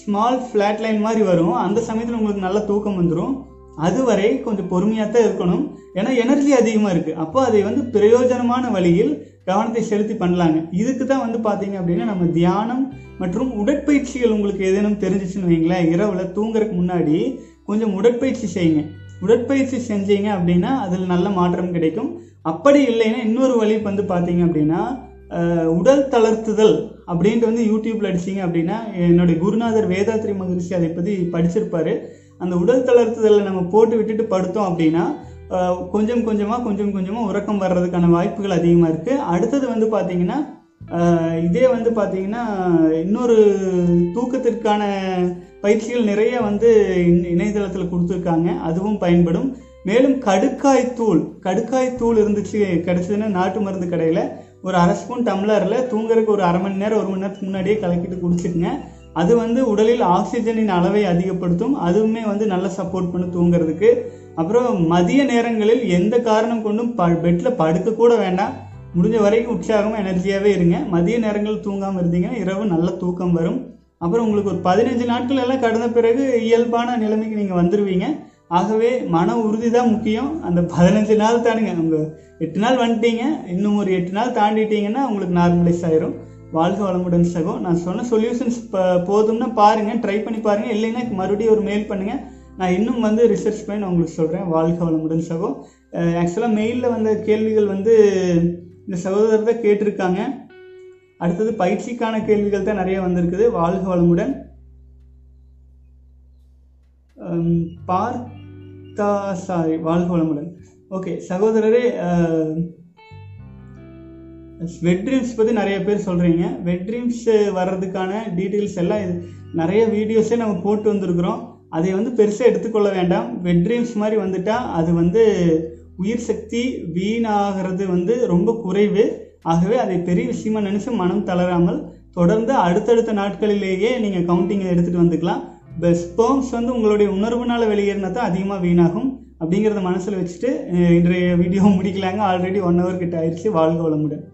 ஸ்மால் ஃப்ளாட் லைன் மாதிரி வரும். அந்த சமயத்தில் உங்களுக்கு நல்ல தூக்கம் வந்துடும் அதுவரை கொஞ்சம் பொறுமையாக தான் இருக்கணும். ஏன்னா எனர்ஜி அதிகமாக இருக்குது அப்போ அதை வந்து பிரயோஜனமான வழியில் கவனத்தை செலுத்தி பண்ணலாங்க. இதுக்கு தான் வந்து பார்த்தீங்க அப்படின்னா நம்ம தியானம் மற்றும் உடற்பயிற்சிகள் உங்களுக்கு ஏதேனும் தெரிஞ்சிச்சுன்னு வைங்களேன் இரவில் தூங்குறதுக்கு முன்னாடி கொஞ்சம் உடற்பயிற்சி செய்யுங்க. உடற்பயிற்சி செஞ்சீங்க அப்படின்னா அதில் நல்ல மாற்றம் கிடைக்கும். அப்படி இல்லைன்னா இன்னொரு வழி வந்து பார்த்தீங்க அப்படின்னா உடல் தளர்த்துதல் அப்படின்ட்டு வந்து யூடியூப்பில் அடிச்சீங்க அப்படின்னா என்னுடைய குருநாதர் வேதாத்ரி மகரிஷி அதை பற்றி படிச்சிருப்பாரு. அந்த உடல் தளர்த்துதலை நம்ம போட்டு விட்டுட்டு படுத்தோம் அப்படின்னா கொஞ்சம் கொஞ்சமாக கொஞ்சம் கொஞ்சமாக உறக்கம் வர்றதுக்கான வாய்ப்புகள் அதிகமாக இருக்குது அடுத்தது வந்து பார்த்தீங்கன்னா இதே வந்து பார்த்தீங்கன்னா இன்னொரு தூக்கத்திற்கான பயிற்சிகள் நிறைய வந்து இணையதளத்தில் கொடுத்துருக்காங்க. அதுவும் பயன்படும். மேலும் கடுக்காய் தூள் கடுக்காய் தூள் இருந்துச்சு கிடச்சதுன்னா நாட்டு மருந்து கடையில் ஒரு அரை ஸ்பூன் டம்ளரில் தூங்குறதுக்கு ஒரு அரை மணி நேரம் ஒரு மணி நேரத்துக்கு முன்னாடியே கலக்கிட்டு குடிச்சுக்குங்க அது வந்து உடலில் ஆக்சிஜனின் அளவை அதிகப்படுத்தும். அதுவுமே வந்து நல்லா சப்போர்ட் பண்ணி தூங்குறதுக்கு. அப்புறம் மதிய நேரங்களில் எந்த காரணம் கொண்டும் ப பெட்டில் படுக்க கூட வேண்டாம். முடிஞ்ச வரைக்கும் உற்சாகமாக எனர்ஜியாகவே இருங்க. மதிய நேரங்கள் தூங்காமல் இருந்தீங்கன்னா இரவு நல்ல தூக்கம் வரும். அப்புறம் உங்களுக்கு ஒரு பதினஞ்சு நாட்கள் எல்லாம் கடந்த பிறகு இயல்பான நிலைமைக்கு நீங்கள் வந்துடுவீங்க ஆகவே மன உறுதி தான் முக்கியம். அந்த பதினஞ்சு நாள் தானுங்க. உங்கள் எட்டு நாள் வந்துட்டீங்க. இன்னும் ஒரு எட்டு நாள் தாண்டிட்டீங்கன்னா உங்களுக்கு நார்மலைஸ் ஆயிரும். வாழ்க வளமுடன் சகோ. நான் சொன்ன சொல்யூஷன்ஸ் போதும்னா பாருங்க ட்ரை பண்ணி பாருங்க. இல்லைன்னா மறுபடியும் ஒரு மெயில் பண்ணுங்க. நான் இன்னும் வந்து ரிசர்ச் பண்ணி நான் உங்களுக்கு சொல்கிறேன் வாழ்க வளமுடன் சகோ. ஆக்சுவலாக மெயிலில் வந்த கேள்விகள் வந்து இந்த சகோதரர் தான் கேட்டிருக்காங்க. அடுத்தது பயிற்சிக்கான கேள்விகள் தான் நிறைய வந்திருக்குது. வாழ்க வளமுடன். பார்த்தா சாரி வாழ்க வளமுடன். ஓகே சகோதரரே வெட் ட்ரீம்ஸ் பற்றி நிறைய பேர் சொல்கிறீங்க வெட் ட்ரீம்ஸ் வர்றதுக்கான டீட்டெயில்ஸ் எல்லாம் இது நிறைய வீடியோஸே நம்ம போட்டு வந்திருக்கிறோம். அதை வந்து பெருசாக எடுத்துக்கொள்ள வேண்டாம். வெட் ட்ரீம்ஸ் மாதிரி வந்துட்டால் அது வந்து உயிர் சக்தி வீணாகிறது வந்து ரொம்ப குறைவு. ஆகவே அதை பெரிய விஷயமா நினச்சி மனம் தளராமல் தொடர்ந்து அடுத்தடுத்த நாட்களிலேயே நீங்கள் கவுண்டிங்கை எடுத்துகிட்டு வந்துக்கலாம். ஸ்பெர்ம்ஸ் வந்து உங்களுடைய உணர்வுனால் வெளியேறினா தான் அதிகமாக வீணாகும். அப்படிங்கிறத மனசில் வச்சுட்டு இன்றைய வீடியோ முடிக்கலாங்க. ஆல்ரெடி ஒன் ஹவர் கிட்ட ஆயிடுச்சு. வாழ்க வளமுடன்.